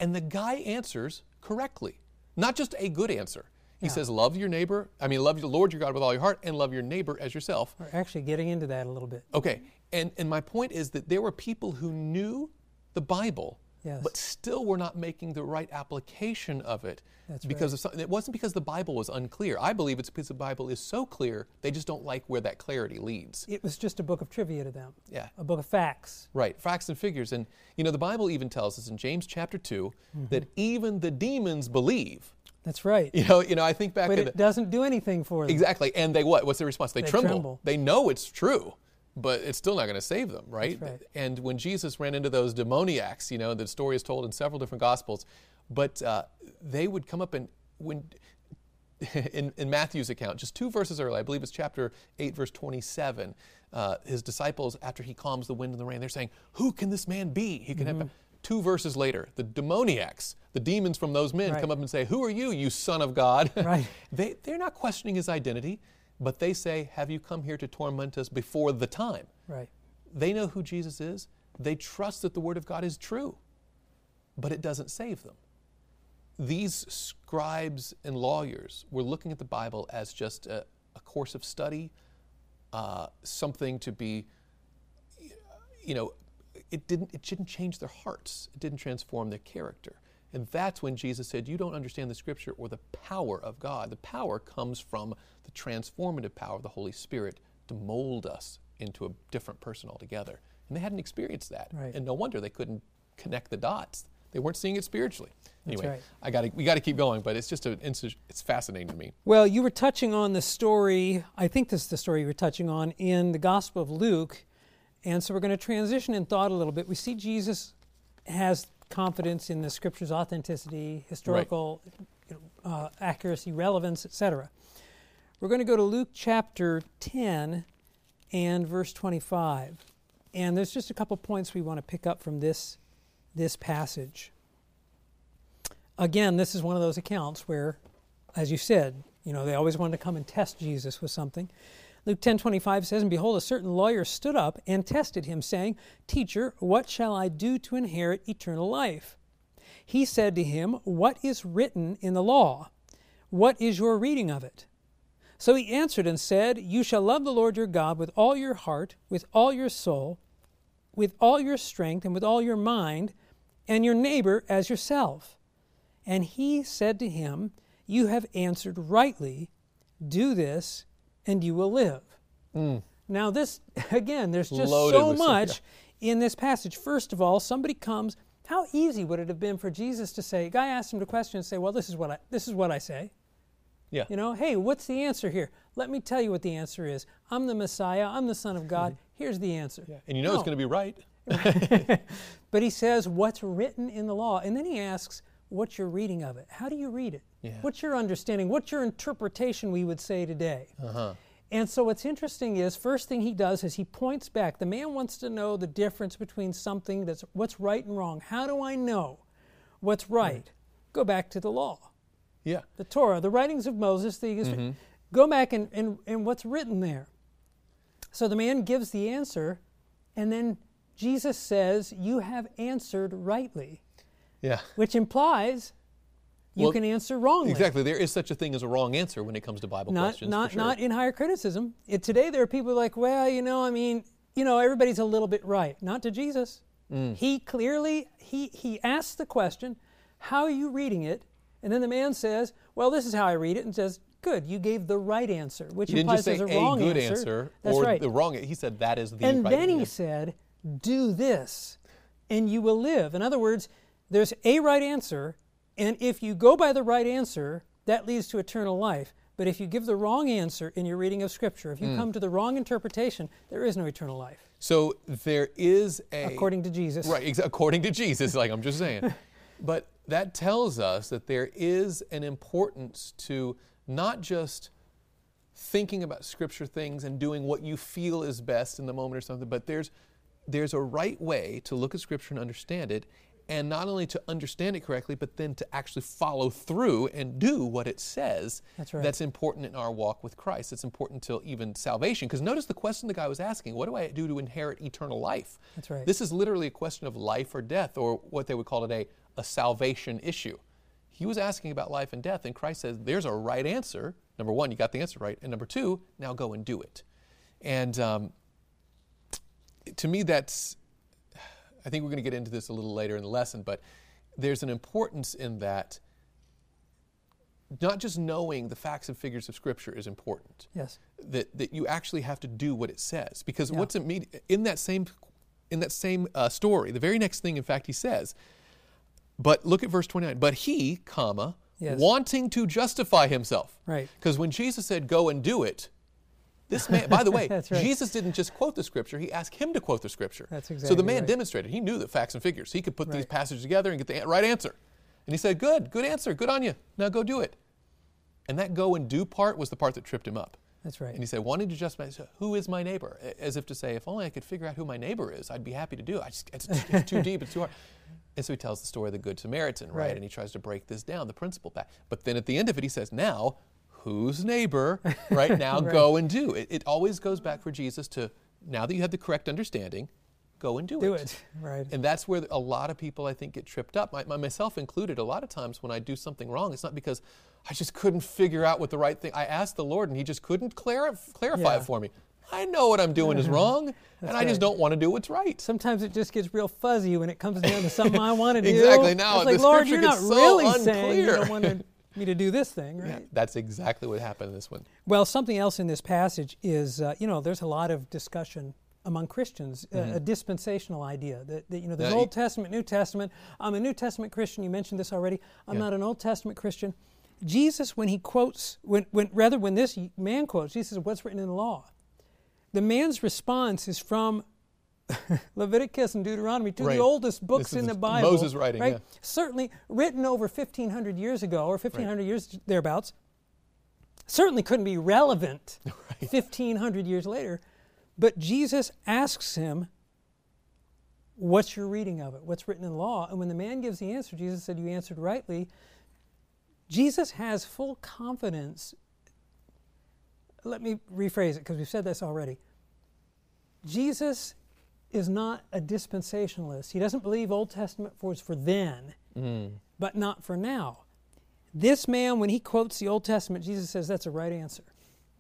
And the guy answers correctly, not just a good answer. He Yeah. says, Love your neighbor, I mean, love the Lord your God with all your heart, and love your neighbor as yourself. We're actually getting into that a little bit. Okay, and, and my point is that there were people who knew the Bible, Yes. but still we're not making the right application of it. That's because of something. It wasn't because the Bible was unclear. I believe it's because the Bible is so clear, they just don't like where that clarity leads. It was just a book of trivia to them. Yeah. A book of facts. Right, facts and figures. And, you know, the Bible even tells us in James chapter 2 mm-hmm. that even the demons believe. That's right. You know, you know, I think back But it the, doesn't do anything for them. Exactly. And they what? What's their response? They, They tremble. tremble. They know it's true, but it's still not going to save them, right? Right. And when Jesus ran into those demoniacs, you know, the story is told in several different gospels, but uh, they would come up and when in, in Matthew's account, just two verses early, I believe it's chapter 8, verse 27, uh, his disciples, after he calms the wind and the rain, they're saying, Who can this man be? He can Mm-hmm. have. Two verses later, the demoniacs, the demons from those men, Right. come up and say, Who are you, you son of God? Right. they, they're not questioning his identity, but they say, Have you come here to torment us before the time? Right. They know who Jesus is. They trust that the Word of God is true, but it doesn't save them. These scribes and lawyers were looking at the Bible as just a, a course of study, uh, something to be, you know, it didn't, it didn't change their hearts. It didn't transform their character. And that's when Jesus said, You don't understand the Scripture or the power of God. The power comes from the transformative power of the Holy Spirit to mold us into a different person altogether. And they hadn't experienced that. Right. And no wonder they couldn't connect the dots. They weren't seeing it spiritually. Anyway, right. I got we got to keep going, but it's just a, it's, it's fascinating to me. Well, you were touching on the story, I think this is the story you were touching on in the Gospel of Luke. And so we're going to transition in thought a little bit. We see Jesus has confidence in the scripture's authenticity, historical you know, uh, accuracy, relevance, etc. We're going to go to Luke chapter 10 and verse 25. And there's just a couple points we want to pick up from this, this passage. Again, this is one of those accounts where, as you said, you know, they always wanted to come and test Jesus with something. Luke 10:25 says, "And behold, a certain lawyer stood up and tested him, saying, Teacher, what shall I do to inherit eternal life?" He said to him, What is written in the law? What is your reading of it? So he answered and said, You shall love the Lord your God with all your heart, with all your soul, with all your strength, and with all your mind, and your neighbor as yourself. And he said to him, You have answered rightly. Do this, and you will live. Mm. Now, this, again, there's just Loaded so with stuff, much in this passage. First of all, somebody comes. How easy would it have been for Jesus to say, a guy asked him a question and say, Well, this is what I, this is what I say. Yeah. You know, hey, what's the answer here? Let me tell you what the answer is. I'm the Messiah. I'm the Son of God. Mm-hmm. Here's the answer. Yeah. And you know it's going to be right. But he says, what's written in the law? And then he asks, what's your reading of it? How do you read it? Yeah. What's your understanding? What's your interpretation, we would say today? Uh-huh. And so what's interesting is, first thing he does is he points back. The man wants to know the difference between something that's what's right and wrong. How do I know what's right? Go back to the law. Yeah. the Torah, the writings of Moses, the go back and, and, and what's written there. So the man gives the answer, and then Jesus says, You have answered rightly, Yeah. which implies you Well, can answer wrongly. Exactly. There is such a thing as a wrong answer when it comes to Bible Not, questions. not, sure. not in higher criticism. It, today there are people like, Well, you know, I mean, you know, everybody's a little bit right. Not to Jesus. Mm. He clearly he he asks the question, "How are you reading it?" And then the man says, "Well, this is how I read it," and says, "Good, you gave the right answer," which He didn't implies just say there's a a wrong good answer. answer, That's or right. the wrong. He said that is the answer. and right then he said, "Do this, and you will live." In other words, there's a right answer, and if you go by the right answer, that leads to eternal life. But if you give the wrong answer in your reading of Scripture, if you Hmm. come to the wrong interpretation, there is no eternal life, So there is a according to Jesus. Right, ex- according to Jesus, like I'm just saying. but that tells us that there is an importance to not just thinking about scripture things and doing what you feel is best in the moment or something, but there's there's a right way to look at scripture and understand it and not only to understand it correctly but then to actually follow through and do what it says That's right. that's important in our walk with christ it's important till even salvation because notice the question the guy was asking what do i do to inherit eternal life That's right. this is literally a question of life or death, or what they would call today a salvation issue. He was asking about life and death, and Christ says, There's a right answer. Number one, you got the answer right. And number two, now go and do it. And um, to me, that's, I think we're going to get into this a little later in the lesson, but there's an importance in that. Not just knowing the facts and figures of Scripture is important Yes. that, that you actually have to do what it says because what's immediate in that same in that same uh, story the very next thing in fact he says but look at verse 29 but he comma Yes. wanting to justify himself Right. because when jesus said go and do it this man by the way right. jesus didn't just quote the scripture he asked him to quote the scripture That's so the man right. demonstrated he knew the facts and figures he could put these passages together and get the right answer and he said good good answer good on you now go do it and that go and do part was the part that tripped him up That's right. and he said, wanting to justify, who is my neighbor? As if to say, if only I could figure out who my neighbor is, I'd be happy to do it. I just, it's, it's too deep, it's too hard. And so he tells the story of the Good Samaritan, right? Right. And he tries to break this down, the principle back. But then at the end of it, he says, now, whose neighbor, right? Now go and do. It, it always goes back for Jesus to, now that you have the correct understanding, go and do, it. Do it. Right. and that's where a lot of people, I think, get tripped up, my, my- myself included. A lot of times when I do something wrong, it's not because I just couldn't figure out what the right thing. I asked the Lord, and He just couldn't clar- clarify Yeah. it for me. I know what I'm doing is wrong, and I just don't want to do what's right. Sometimes it just gets real fuzzy when it comes down to something I want to do. Exactly. Now, it's like, the Lord, you're not so really saying you unclear." don't want me to do this thing, right? Yeah, that's exactly what happened in this one. Well, something else in this passage is, uh, you know, there's a lot of discussion among Christians, uh, a dispensational idea that, that you know, there's Mm-hmm. Now, Old Testament, New Testament. I'm a New Testament Christian. You mentioned this already. I'm Yeah. not an Old Testament Christian. Jesus, when he quotes, when, when rather when this man quotes, Jesus says, "What's written in the law?" The man's response is from Leviticus and Deuteronomy, two of Right. the oldest books in the Bible. Moses writing, right? yeah. Certainly written over 1,500 years ago or 1,500 years thereabouts certainly couldn't be relevant 1500 years later but jesus asks him what's your reading of it what's written in law and when the man gives the answer jesus said you answered rightly jesus has full confidence let me rephrase it because we've said this already jesus is not a dispensationalist he doesn't believe old testament was for then mm. but not for now. This man, when he quotes the Old Testament, Jesus says that's a right answer.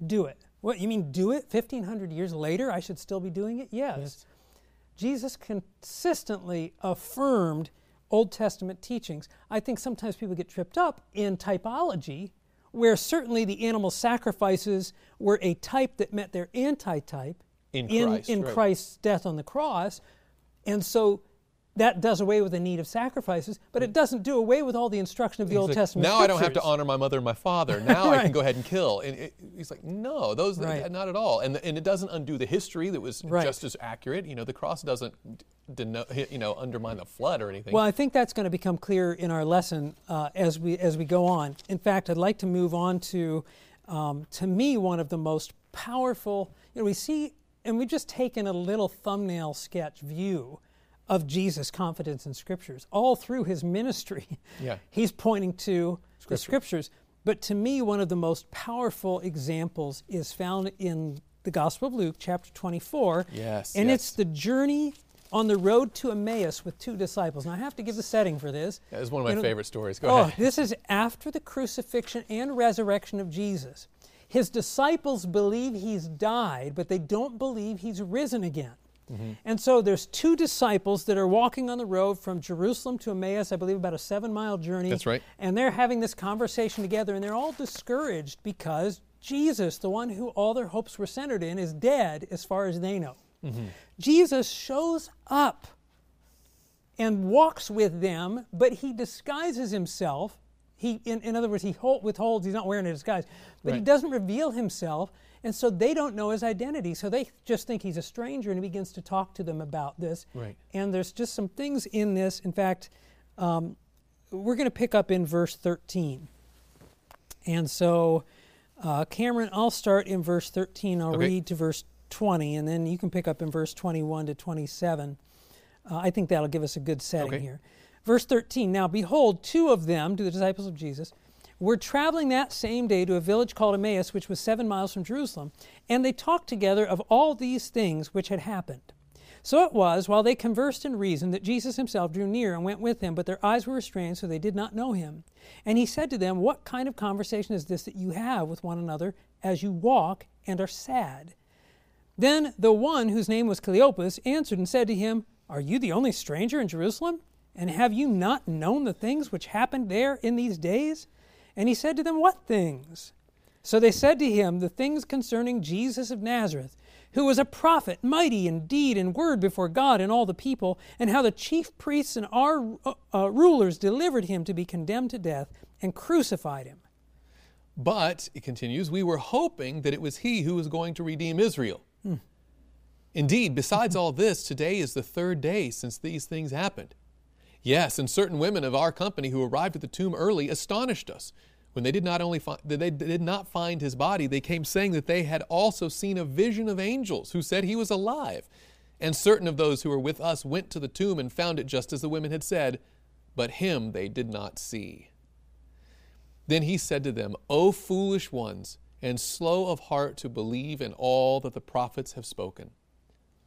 Do it. What, you mean do it? 1,500 years later, I should still be doing it? Yes. Jesus consistently affirmed Old Testament teachings. I think sometimes people get tripped up in typology, where certainly the animal sacrifices were a type that met their anti type In in, Christ, in right. Christ's death on the cross. And so that does away with the need of sacrifices, but it doesn't do away with all the instruction of the Old like, Testament. now I don't have to honor my mother and my father. Now I can go ahead and kill. And it, he's like, no, those Right. not at all. And and it doesn't undo the history that was Right. just as accurate. You know, the cross doesn't deno- you know undermine the flood or anything. Well, I think that's going to become clear in our lesson uh, as we as we go on. In fact, I'd like to move on to, um, to me, one of the most powerful. You know, we see, and we've just taken a little thumbnail sketch view of Jesus' confidence in Scriptures all through his ministry. Yeah. he's pointing to the Scriptures. But to me, one of the most powerful examples is found in the Gospel of Luke, chapter 24. Yes, And yes. it's the journey on the road to Emmaus with two disciples. Now, I have to give the setting for this. that is one of my You know, favorite stories. Go oh, ahead. this is after the crucifixion and resurrection of Jesus. His disciples believe he's died, but they don't believe he's risen again. Mm-hmm. And so there's two disciples that are walking on the road from Jerusalem to Emmaus, I believe about a seven mile journey. That's right. And they're having this conversation together, and they're all discouraged because Jesus, the one who all their hopes were centered in, is dead as far as they know. Mm-hmm. Jesus shows up and walks with them, but he disguises himself. He, in, in other words, he hold, withholds, he's not wearing a disguise, but he doesn't reveal himself, and so they don't know his identity. So they just think he's a stranger, and he begins to talk to them about this. Right. And there's just some things in this. In fact, um, we're going to pick up in verse 13. And so, uh, Kameron, I'll start in verse 13. I'll Okay. read to verse 20, and then you can pick up in verse 21 to 27. Uh, I think that'll give us a good setting Okay. here. Verse 13 Now, behold, two of them, to the disciples of Jesus, were traveling that same day to a village called Emmaus, which was seven miles from Jerusalem, and they talked together of all these things which had happened. So it was, while they conversed and reasoned, that Jesus himself drew near and went with them, but their eyes were restrained, so they did not know him. And he said to them, What kind of conversation is this that you have with one another as you walk and are sad? Then the one whose name was Cleopas answered and said to him, Are you the only stranger in Jerusalem? And have you not known the things which happened there in these days? And he said to them, What things? So they said to him, The things concerning Jesus of Nazareth, who was a prophet, mighty in deed and word before God and all the people, and how the chief priests and our uh, uh, rulers delivered him to be condemned to death and crucified him. But, it continues, we were hoping that it was he who was going to redeem Israel. Indeed, besides all this, today is the third day since these things happened. Yes, and certain women of our company who arrived at the tomb early astonished us. When they did not only find, they did not find his body, they came saying that they had also seen a vision of angels who said he was alive. And certain of those who were with us went to the tomb and found it just as the women had said, but him they did not see. Then he said to them, O foolish ones, and slow of heart to believe in all that the prophets have spoken.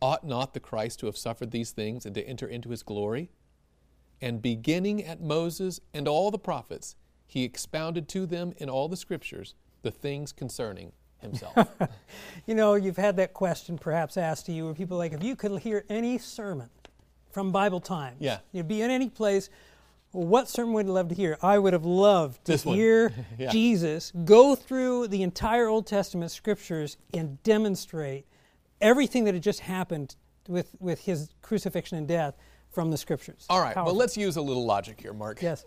Ought not the Christ to have suffered these things and to enter into his glory? And beginning at Moses and all the prophets, he expounded to them in all the scriptures the things concerning himself. You know, you've had that question perhaps asked to you where people are like, if you could hear any sermon from Bible times, Yeah. you'd be in any place, what sermon would you love to hear? I would have loved to This hear Yeah. Jesus go through the entire Old Testament scriptures and demonstrate everything that had just happened with, with his crucifixion and death from the scriptures. all right, Powerful. well, let's use a little logic here, Mark. Yes,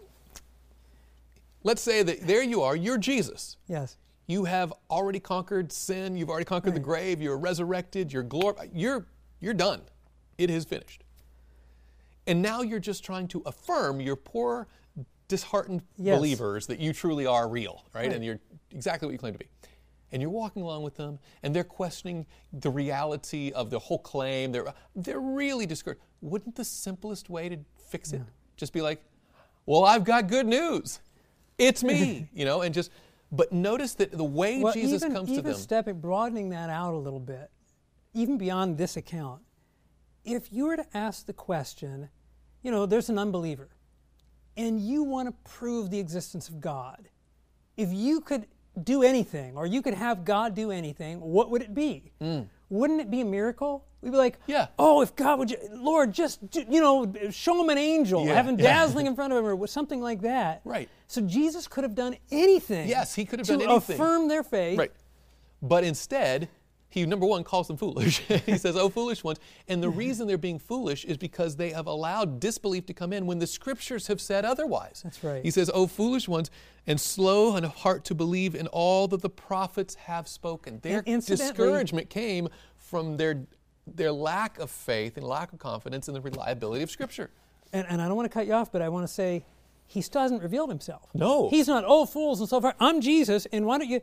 Let's say that there you are, you're Jesus. yes. You have already conquered sin, you've already conquered the grave, you're resurrected, you're glorified, you're, you're done. It is finished. And now you're just trying to affirm your poor, disheartened Yes. believers that you truly are real, right? And you're exactly what you claim to be. And you're walking along with them, and they're questioning the reality of the whole claim. They're, they're really discouraged. Wouldn't the simplest way to fix it just be like, well, I've got good news. It's me, you know, and just, but notice that the way Well, Jesus even, comes even to them. stepping, broadening that out a little bit, even beyond this account, if you were to ask the question, you know, there's an unbeliever, and you want to prove the existence of God, if you could do anything or you could have God do anything, what would it be? Hmm. Wouldn't it be a miracle? We'd be like. Yeah. oh, if God would, ju- Lord, just, do- you know, show him an angel, Yeah. have him dazzling in front of him or something like that. Right. So Jesus could have done anything. Yes, he could have done anything. To affirm their faith. Right. But instead, he number one calls them foolish. he says, "Oh, foolish ones." And the reason they're being foolish is because they have allowed disbelief to come in when the scriptures have said otherwise. That's right. He says, "Oh, foolish ones, and slow in heart to believe in all that the prophets have spoken." Their discouragement came from their their lack of faith and lack of confidence in the reliability of scripture. And, and I don't want to cut you off, but I want to say he still hasn't revealed himself. No. He's not, oh, fools and so forth. I'm Jesus, and why don't you.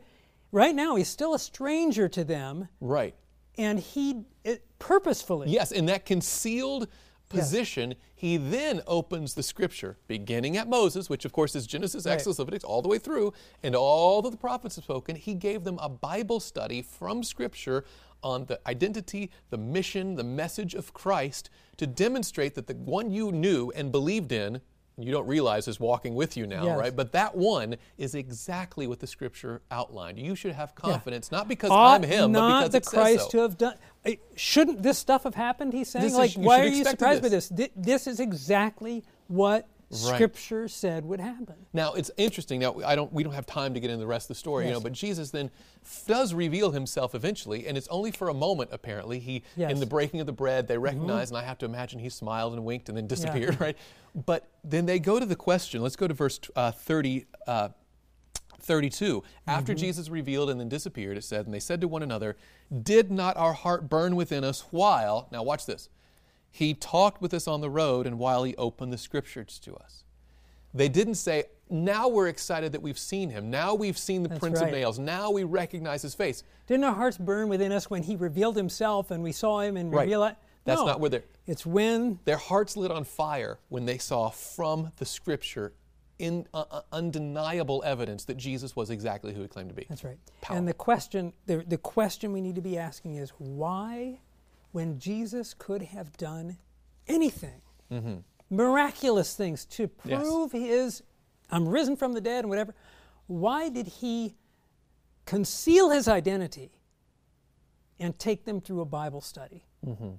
Right now, he's still a stranger to them, Right. and he it, purposefully. Yes, in that concealed position, he then opens the scripture, beginning at Moses, which of course is Genesis, Right. Exodus, Leviticus, all the way through, and all that the prophets have spoken. He gave them a Bible study from scripture on the identity, the mission, the message of Christ to demonstrate that the one you knew and believed in. You don't realize is walking with you now, Yes. right? But that one is exactly what the scripture outlined. You should have confidence, not because Ought I'm him, but because the it says Christ so. to have done. Shouldn't this stuff have happened? He's saying, This like, you why are you surprised by this. this? Is exactly what. Scripture said would happen. Now it's interesting. Now I don't. We don't have time to get into the rest of the story, you know. But Jesus then does reveal himself eventually, and it's only for a moment. Apparently, he Yes. in the breaking of the bread, they recognize, and I have to imagine he smiled and winked and then disappeared, right? But then they go to the question. Let's go to verse uh, thirty. Uh, 32. After Jesus revealed and then disappeared, it said, And they said to one another, Did not our heart burn within us while, now watch this, he talked with us on the road and while he opened the scriptures to us? They didn't say, Now we're excited that we've seen him. Now we've seen the That's prints of right. Nails. Now we recognize his face. Didn't our hearts burn within us when he revealed himself and we saw him and Right. realized? That's No. not where they're. It's when Their hearts lit on fire when they saw from the scripture in, uh, uh, undeniable evidence that Jesus was exactly who he claimed to be. That's right. Power. And the question, the, the question we need to be asking is why, when Jesus could have done anything, miraculous things to Mm-hmm. Yes. prove his, I'm risen from the dead and whatever, why did he conceal his identity and take them through a Bible study? Mm-hmm.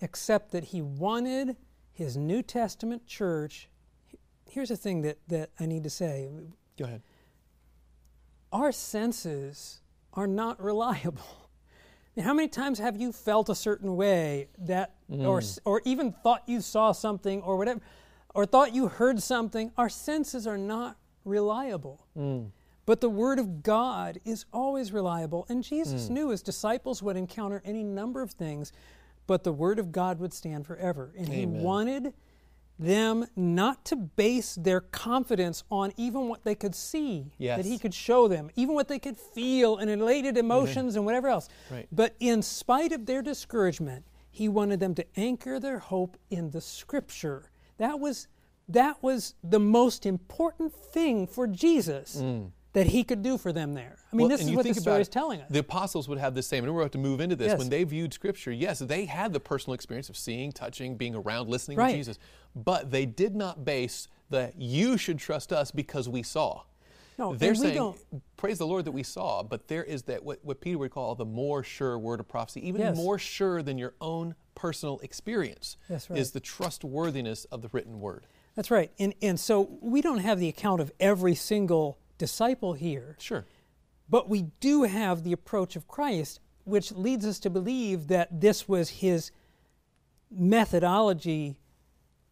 Except that he wanted his New Testament church. Here's the thing that, that I need to say Go ahead. our senses are not reliable. Now, how many times have you felt a certain way that, mm. or, or even thought you saw something or whatever, or thought you heard something? Our senses are not reliable. Mm. But the Word of God is always reliable. And Jesus mm. knew his disciples would encounter any number of things, but the Word of God would stand forever. And he wanted them not to base their confidence on even what they could see that he could show them, even what they could feel and elated emotions and whatever else. Right. But in spite of their discouragement, he wanted them to anchor their hope in the scripture. That was that was the most important thing for Jesus that he could do for them there. I mean, Mm. Well, this is what the story is telling us. The apostles would have the same, and we're about to move into this. Yes. When they viewed Scripture, yes, they had the personal experience of seeing, touching, being around, listening Right. to Jesus, but they did not base the "you should trust us because we saw." No, They're saying, don't- "Praise the Lord that we saw," but there is that what, what Peter would call the more sure word of prophecy, even Yes. more sure than your own personal experience. That's right. Is the trustworthiness of the written word? That's right. And and so we don't have the account of every single disciple here. Sure. But we do have the approach of Christ, which leads us to believe that this was his methodology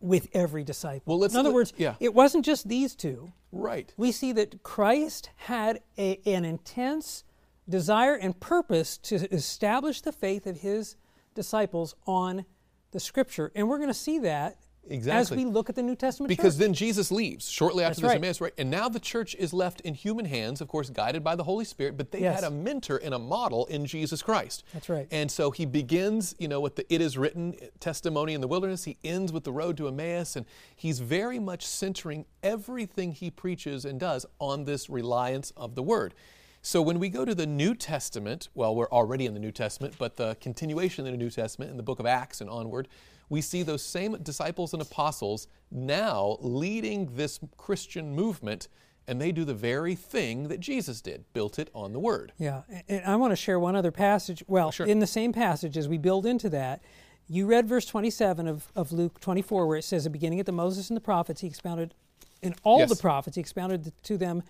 with every disciple. Well, In other look- words, yeah. it wasn't just these two. Right. We see that Christ had a, an intense desire and purpose to establish the faith of his disciples on the scripture. And we're going to see that as Exactly. we look at the New Testament Because church. then Jesus leaves shortly after That's this right. Emmaus, right? And now the church is left in human hands, of course, guided by the Holy Spirit, but they Yes. had a mentor and a model in Jesus Christ. That's right. And so he begins, you know, with the it is written testimony in the wilderness. He ends with the road to Emmaus, and he's very much centering everything he preaches and does on this reliance of the word. So when we go to the New Testament, well, we're already in the New Testament, but the continuation in the New Testament in the book of Acts and onward, we see those same disciples and apostles now leading this Christian movement, and they do the very thing that Jesus did, built it on the Word. Yeah, and I want to share one other passage. Well, Sure. in the same passage, as we build into that, you read verse 27 of, of Luke 24, where it says, "The beginning at the Moses and the prophets, he expounded in all Yes. the prophets, he expounded to them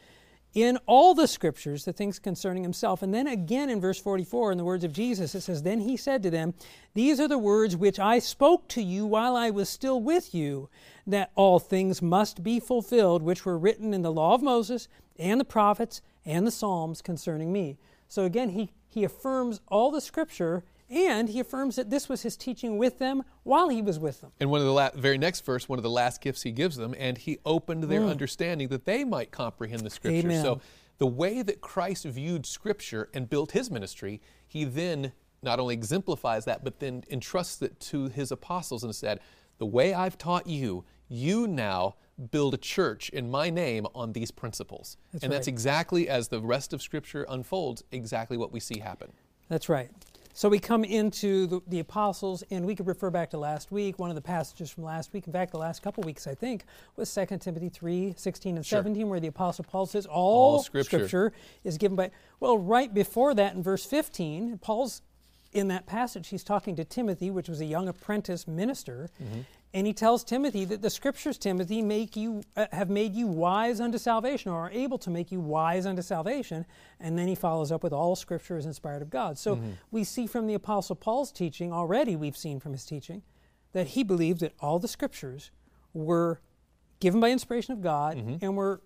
in all the scriptures the things concerning himself." And then again in verse 44, in the words of Jesus, it says, "Then he said to them, These are the words which I spoke to you while I was still with you, that all things must be fulfilled which were written in the law of Moses and the prophets and the Psalms concerning me." So again, he, he affirms all the scripture and he affirms that this was his teaching with them while he was with them. And one of the la- very next verse, one of the last gifts he gives them, and he opened their understanding that they might comprehend the Scripture. Mm. Amen. So the way that Christ viewed Scripture and built his ministry, he then not only exemplifies that, but then entrusts it to his apostles and said, "The way I've taught you, you now." Build a church in my name on these principles. That's and that's exactly as the rest of Scripture unfolds, exactly what we see happen. That's right. So we come into the, the apostles, and we could refer back to last week. One of the passages from last week, in fact, the last couple weeks, I think, was 2 Timothy 3 16 and Sure. 17, where the apostle Paul says, All, All Scripture." is given by. Well, right before that, in verse 15, Paul's in that passage, he's talking to Timothy, which was a young apprentice minister. Mm-hmm. And he tells Timothy that the scriptures, Timothy, make you uh, have made you wise unto salvation, or are able to make you wise unto salvation. And then he follows up with all scripture is inspired of God. So Mm-hmm. we see from the Apostle Paul's teaching already, we've seen from his teaching, that he believed that all the scriptures were given by inspiration of God Mm-hmm. and were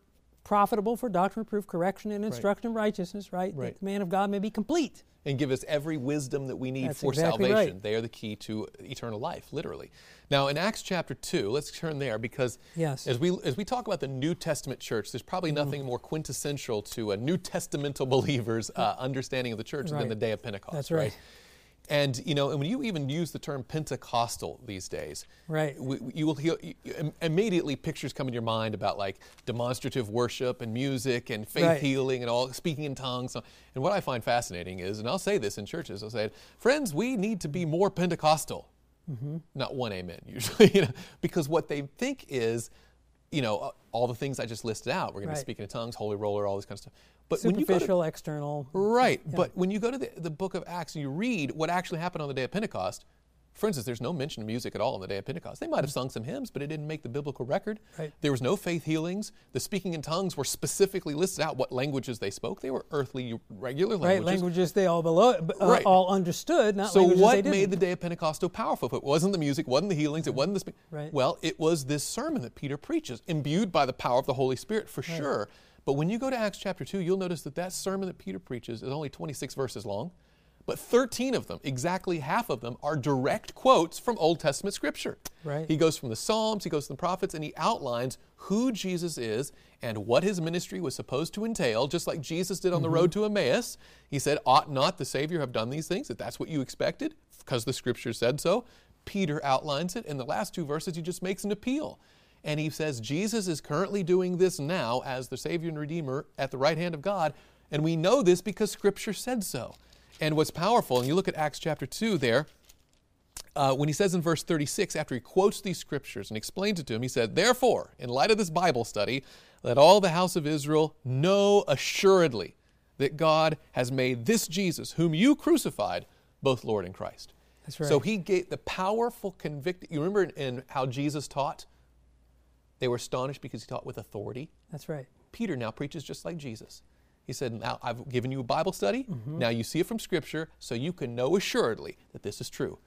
profitable for doctrine, proof, correction, and instruction in righteousness. Right, Right. that the man of God may be complete. And give us every wisdom that we need That's for exactly salvation. right. They are the key to eternal life, literally. Now, in Acts chapter 2, let's turn there because Yes. Mm. as, we, as we talk about the New Testament church, there's probably nothing more quintessential to a New Testamental believer's uh, understanding of the church than the day of Pentecost. That's right. And, you know, and when you even use the term Pentecostal these days, Right. we- you will hear immediately pictures come in your mind about like demonstrative worship and music and faith Right. healing and all speaking in tongues. And what I find fascinating is, and I'll say this in churches, I'll say, friends, we need to be more Pentecostal. Mm-hmm. Not one amen usually, you know, because what they think is, you know, all the things I just listed out. We're going to Right. be speaking in tongues, holy roller, all this kind of stuff. But when you go to- Superficial, external. Right. But when you go to the, the book of Acts and you read what actually happened on the day of Pentecost, for instance, there's no mention of music at all on the day of Pentecost. They might have sung some hymns, but it didn't make the biblical record. Right. There was no faith healings. The speaking in tongues were specifically listed out what languages they spoke. They were earthly, regular languages. Right, languages. they all below, uh, Right. all understood, not So languages they what didn't. made the day of Pentecost so powerful? If it wasn't the music, wasn't the healings, it wasn't the spe- Right. well, it was this sermon that Peter preaches, imbued by the power of the Holy Spirit for sure. But when you go to Acts chapter 2, you'll notice that that sermon that Peter preaches is only 26 verses long, but 13 of them, exactly half of them, are direct quotes from Old Testament scripture. Right. He goes from the Psalms, he goes to the prophets, and he outlines who Jesus is and what his ministry was supposed to entail, just like Jesus did on the road mm-hmm. to Emmaus. He said, Ought not the Savior have done these things? That that's what you expected, because the scripture said so. Peter outlines it. In the last two verses, he just makes an appeal. And he says, Jesus is currently doing this now as the Savior and Redeemer at the right hand of God. And we know this because Scripture said so. And what's powerful, and you look at Acts chapter 2 there, uh, when he says in verse 36, after he quotes these scriptures and explains it to him, he said, Therefore, in light of this Bible study, let all the house of Israel know assuredly that God has made this Jesus, whom you crucified, both Lord and Christ. That's right. So he gave the powerful convict. You remember in, in how Jesus taught? They were astonished because he taught with authority. That's right. Peter now preaches just like Jesus. He said, Now I've given you a Bible study. Mm-hmm. Now you see it from Scripture, so you can know assuredly that this is true.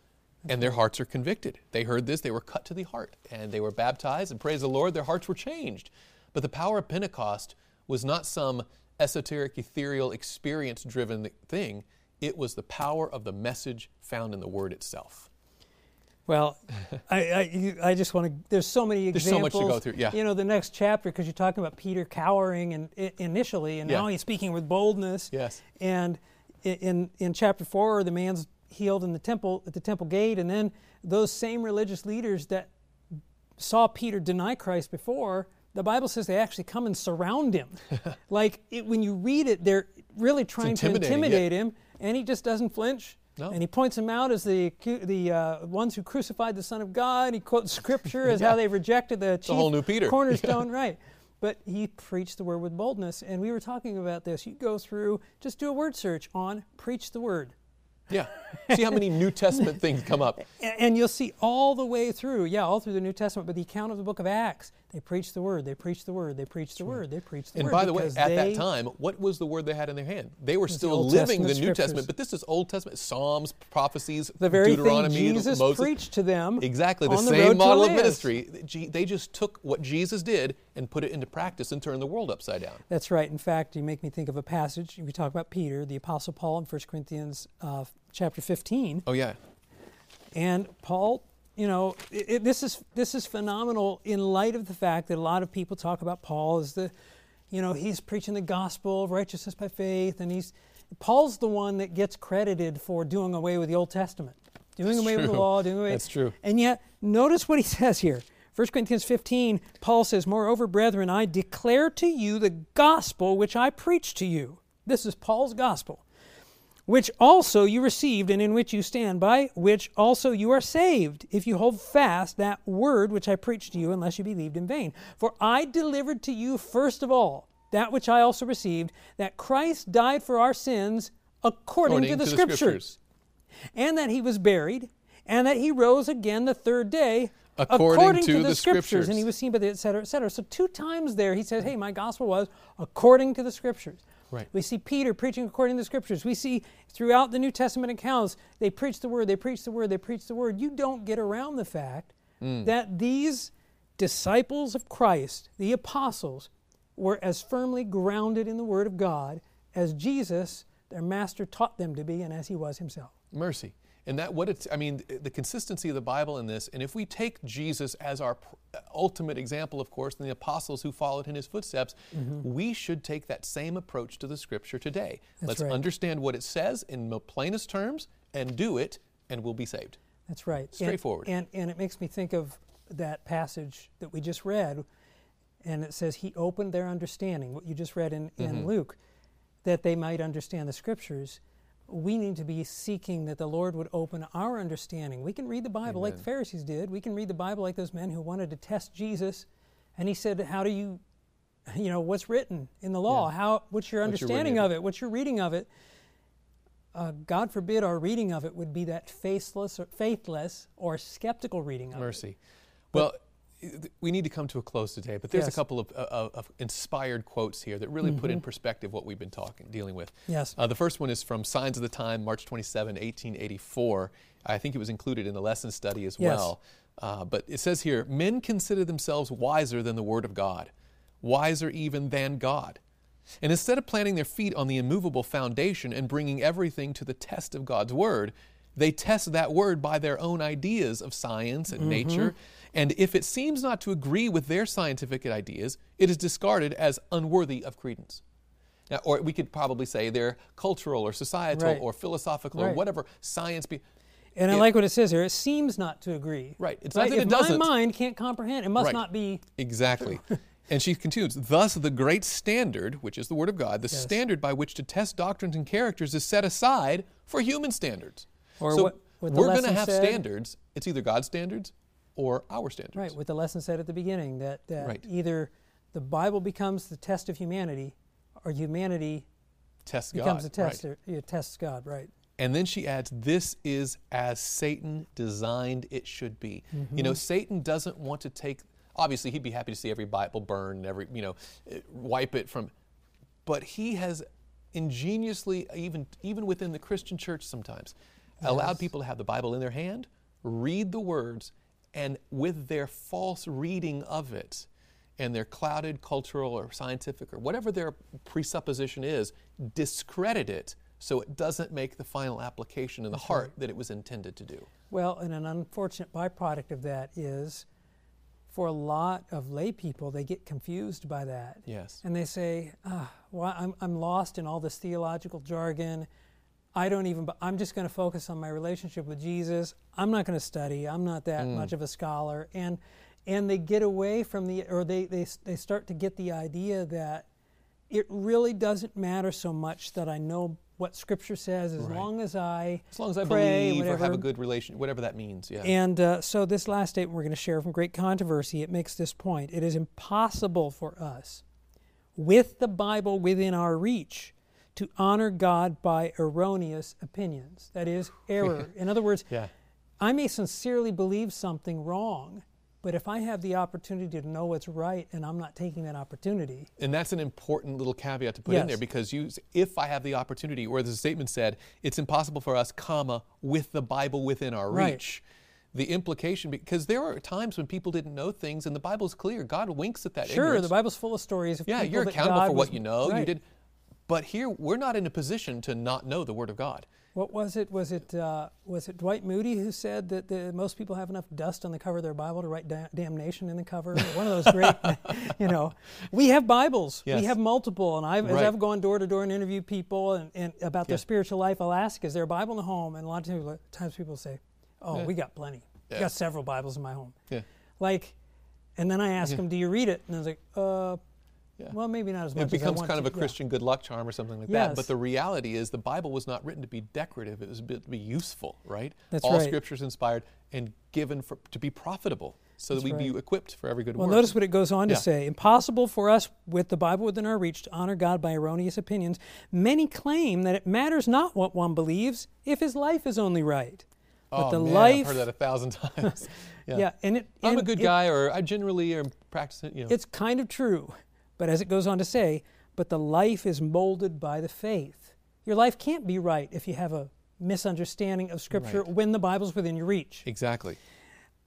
and their hearts are convicted. They heard this, they were cut to the heart, and they were baptized, and praise the Lord, their hearts were changed. But the power of Pentecost was not some esoteric, ethereal, experience driven thing, it was the power of the message found in the Word itself. Well, I, I, I just want to. There's so many There's so much examples. to go through, yeah. You know, the next chapter because you're talking about Peter cowering and i- initially, and Yeah. now he's speaking with boldness. Yes. And in in chapter four, the man's healed in the temple at the temple gate, and then those same religious leaders that saw Peter deny Christ before, the Bible says they actually come and surround him. like it, when you read it, they're really trying to intimidating, yeah. intimidate him, and he just doesn't flinch. No. And he points them out as the the uh, ones who crucified the Son of God. He quotes Scripture as how they rejected the chief whole new Peter. cornerstone, right? But he preached the word with boldness, and we were talking about this. You go through, just do a word search on "preach the word." Yeah. See how many New Testament things come up. A- And you'll see all the way through, yeah, all through the New Testament, but the account of the book of Acts, they preach the word, they preach the word, they preach the word, they preach the And word. And by the way, at that time, what was the word they had in their hand? They were still Old living the Testament New. Testament, but this is Old Testament, Psalms, prophecies, the very Deuteronomy, thing Jesus Moses. preached to them. Exactly, the on the same model of ministry. They just took what Jesus did and put it into practice and turned the world upside down. That's right. In fact, you make me think of a passage. We talk about Peter, the Apostle Paul, in 1 Corinthians uh, chapter 15. Oh, yeah. And Paul, you know, it, it- this is this is phenomenal in light of the fact that a lot of people talk about Paul as the, you know, he's preaching the gospel of righteousness by faith, and he's Paul's the one that gets credited for doing away with the Old Testament, doing That's away with the law, doing away. With. That's true. And yet, notice what he says here. 1 Corinthians 15, Paul says, Moreover, brethren, I declare to you the gospel which I preached to you. This is Paul's gospel which also you received and in which you stand, by which also you are saved, if you hold fast that word which I preached to you, unless you believed in vain. For I delivered to you first of all that which I also received, that Christ died for our sins according, to, the, scriptures, and that he was buried, and that he rose again the third day. According to the, the scriptures, and he was seen by the et cetera, et cetera. So two times there he says, "Hey, my gospel was according to the scriptures." Right. We see Peter preaching according to the scriptures. We see throughout the New Testament accounts, they preach the word, they preach the word, they preach the word. You don't get around the fact Mm. that these disciples of Christ, the apostles, were as firmly grounded in the word of God as Jesus, their master, taught them to be and as he was himself. Mercy. And that what it's I mean the consistency of the Bible in this and if we take Jesus as our pr- ultimate example of course and the apostles who followed in his footsteps we should take that same approach to the scripture today. That's Let's right. understand what it says in the plainest terms and do it and we'll be saved. That's right. And- Straightforward. And, and, it makes me think of that passage that we just read, and it says, He opened their understanding, what you just read in, in Mm-hmm. Luke, that they might understand the scriptures. We need to be seeking that the Lord would open our understanding. We can read the Bible like the Pharisees did. We can read the Bible like those men who wanted to test Jesus. And he said, How do you, you know, what's written in the law? How, what's your What's your understanding of it? What's your reading of it? uh, God forbid our reading of it would be that faithless or, faithless or skeptical reading of it. Mercy. Well, we need to come to a close today, but there's Yes. a couple of, of, of inspired quotes here that really put in perspective what we've been talking, dealing with. Yes. Uh, the first one is from Signs of the Time, March 27, 1884. I think it was included in the lesson study as Yes. well. Uh, but it says here Men consider themselves wiser than the Word of God, wiser even than God. And instead of planting their feet on the immovable foundation and bringing everything to the test of God's Word, they test that Word by their own ideas of science and nature. And if it seems not to agree with their scientific ideas, it is discarded as unworthy of credence. Now, or we could probably say they're cultural or societal Right. or philosophical or whatever science be. And I like what it says here. It seems not to agree. Right. It's not that if it doesn't. My mind can't comprehend, it must Right. not be. Exactly. and she continues, thus the great standard, which is the Word of God, the Yes. standard by which to test doctrines and characters is set aside for human standards. Or so what- what we're going to have said- standards. It's either God's standards or our standards. Right, what the lesson said at the beginning that, that Right. either the Bible becomes the test of humanity or humanity Test becomes God. the test, right. or, yeah, tests God, right? And then she adds, This is as Satan designed it should be. You Mm-hmm. know, Satan doesn't want to take, obviously, he'd be happy to see every Bible and every, you know, eh, wipe it from, but he has ingeniously, even, even within the Christian church sometimes, allowed people to have the Bible in their hand, read the words, and with their false reading of it, and their clouded cultural or scientific or whatever their presupposition is, discredit it so it doesn't make the final application in the heart that it was intended to do. Well, and an unfortunate byproduct of that is for a lot of lay people, they get confused by that. Yes. And they say, ah, well, I'm, I'm lost in all this theological jargon. I don't even, I'm just going to focus on my relationship with Jesus. I'm not going to study. I'm not that much of a scholar. And, and they get away from the, or they, they, they start to get the idea that it really doesn't matter so much that I know what Scripture says as Right. long as I As long as I pray, believe or have a good relation, whatever that means. Yeah. And uh, so, this last statement we're going to share from Great Controversy, it makes this point. It is impossible for us, with the Bible within our reach, to honor God by erroneous opinions. That is, error. In other words, yeah. I may sincerely believe something wrong, but if I have the opportunity to know what's right and I'm not taking that opportunity, And that's an important little caveat to put in there because you, if I have the opportunity, or the statement said, it's impossible for us, comma, with the Bible within our Right. reach. The implication, because there are times when people didn't know things, and the Bible's clear. God winks at that. sure, ignorance. the Bible's full of stories of Yeah, you're that accountable God for what was- you know. You did, but here we're not in a position to not know the Word of God. What was it? Was it uh, was it Dwight Moody who said that the, most people have enough dust on the cover of their Bible to write da- damnation in the cover? One of those great, you know. We have Bibles. Yes. We have multiple, and I've, as I've gone door to door and interviewed people and, and about their Yeah. spiritual life, I'll ask, "Is there a Bible in the home?" And a lot of times, times people say, "Oh, Yeah. we got plenty. Yeah. We got several Bibles in my home." Yeah. Like, and then I ask them, "Do you read it?" And they're like, "Uh, Yeah. well, maybe not as much." It becomes kind of to." a Yeah. Christian good luck charm or something like Yes. that. But the reality is, the Bible was not written to be decorative; it was to be useful, right? That's All right. Scripture is inspired and given for, to be profitable, so That's that we right. be equipped for every good Well, work. Well, notice what it goes on to say. Impossible for us, with the Bible within our reach, to honor God by erroneous opinions. Many claim that it matters not what one believes if his life is only right. But oh, the man, life, I've heard that a thousand times. yeah. and it. I'm a good it- guy, or I generally am practicing. You know, It's kind of true, but as it goes on to say, but the life is molded by the faith. Your life can't be right if you have a misunderstanding of Scripture Right. when the Bible's within your reach. exactly.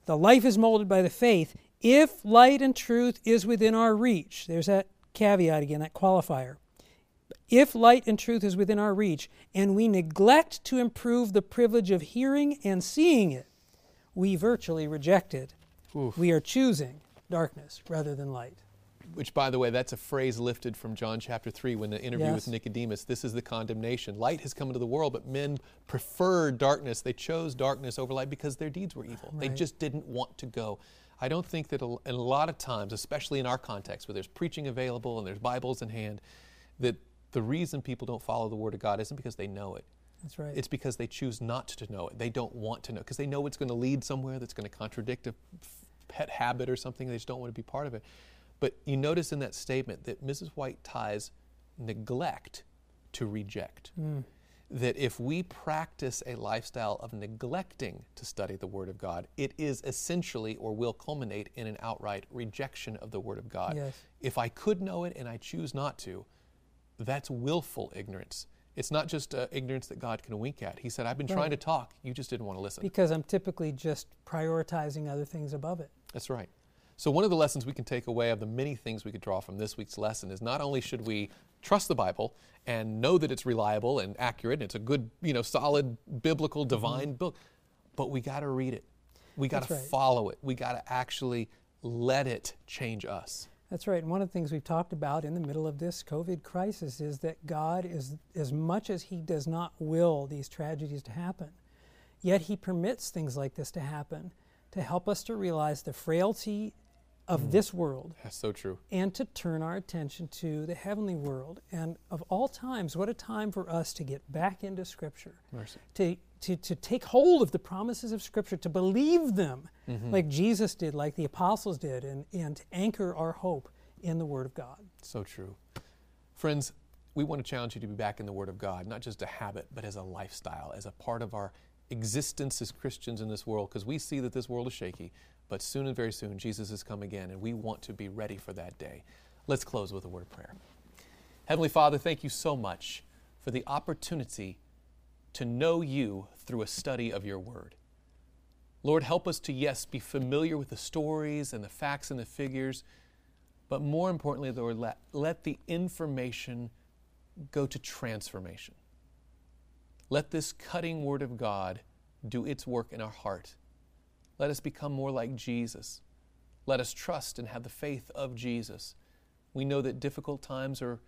The life is molded by the faith if light and truth is within our reach. There's that caveat again, that qualifier. If light and truth is within our reach, and we neglect to improve the privilege of hearing and seeing it, we virtually reject it. Oof. We are choosing darkness rather than light. Which, by the way, that's a phrase lifted from John chapter 3 when the interview Yes. with Nicodemus. This is the condemnation. Light has come into the world, but men preferred darkness. They chose darkness over light because their deeds were evil. They just didn't want to go. I don't think that a, in a lot of times, especially in our context where there's preaching available and there's Bibles in hand, that the reason people don't follow the Word of God isn't because they know it. That's right. It's because they choose not to know it. They don't want to know because they know it's going to lead somewhere that's going to contradict a pet habit or something. They just don't want to be part of it. But you notice in that statement that Mrs. White ties neglect to reject. That if we practice a lifestyle of neglecting to study the Word of God, it is essentially or will culminate in an outright rejection of the Word of God. Yes. If I could know it and I choose not to, that's willful ignorance. It's not just uh, ignorance that God can wink at. He said, I've been trying to talk, you just didn't want to listen. because I'm typically just prioritizing other things above it. That's right. So, one of the lessons we can take away of the many things we could draw from this week's lesson is not only should we trust the Bible and know that it's reliable and accurate and it's a good, you know, solid biblical divine book, but we got to read it. We got to Mm-hmm. Right. follow it. We got to actually let it change us. That's right. And one of the things we've talked about in the middle of this COVID crisis is that God is, as much as He does not will these tragedies to happen, yet He permits things like this to happen to help us to realize the frailty of this world That's so true. and to turn our attention to the heavenly world. And of all times, what a time for us to get back into Scripture, Mercy. to, to, to take hold of the promises of Scripture, to believe them Mm-hmm. like Jesus did, like the apostles did, and, and to anchor our hope in the Word of God. So true. Friends, we want to challenge you to be back in the Word of God, not just a habit, but as a lifestyle, as a part of our existence as Christians in this world, because we see that this world is shaky, but soon and very soon Jesus has come again, and we want to be ready for that day. Let's close with a word of prayer. Heavenly Father, thank you so much for the opportunity to know you through a study of your Word. Lord, help us to, yes, be familiar with the stories and the facts and the figures, but more importantly, Lord, let, let the information go to transformation. Let this cutting Word of God do its work in our heart. Let us become more like Jesus. Let us trust and have the faith of Jesus. We know that difficult times are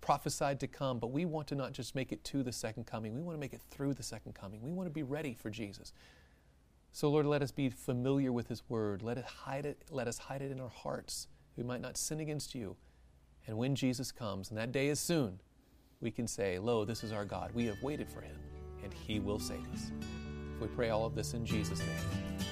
prophesied to come, but we want to not just make it to the second coming, we want to make it through the second coming. We want to be ready for Jesus. So, Lord, let us be familiar with His Word. Let, it hide it, let us hide it in our hearts. We might not sin against you. And when Jesus comes, and that day is soon, we can say, Lo, this is our God. We have waited for him, and he will save us. We pray all of this in Jesus' name.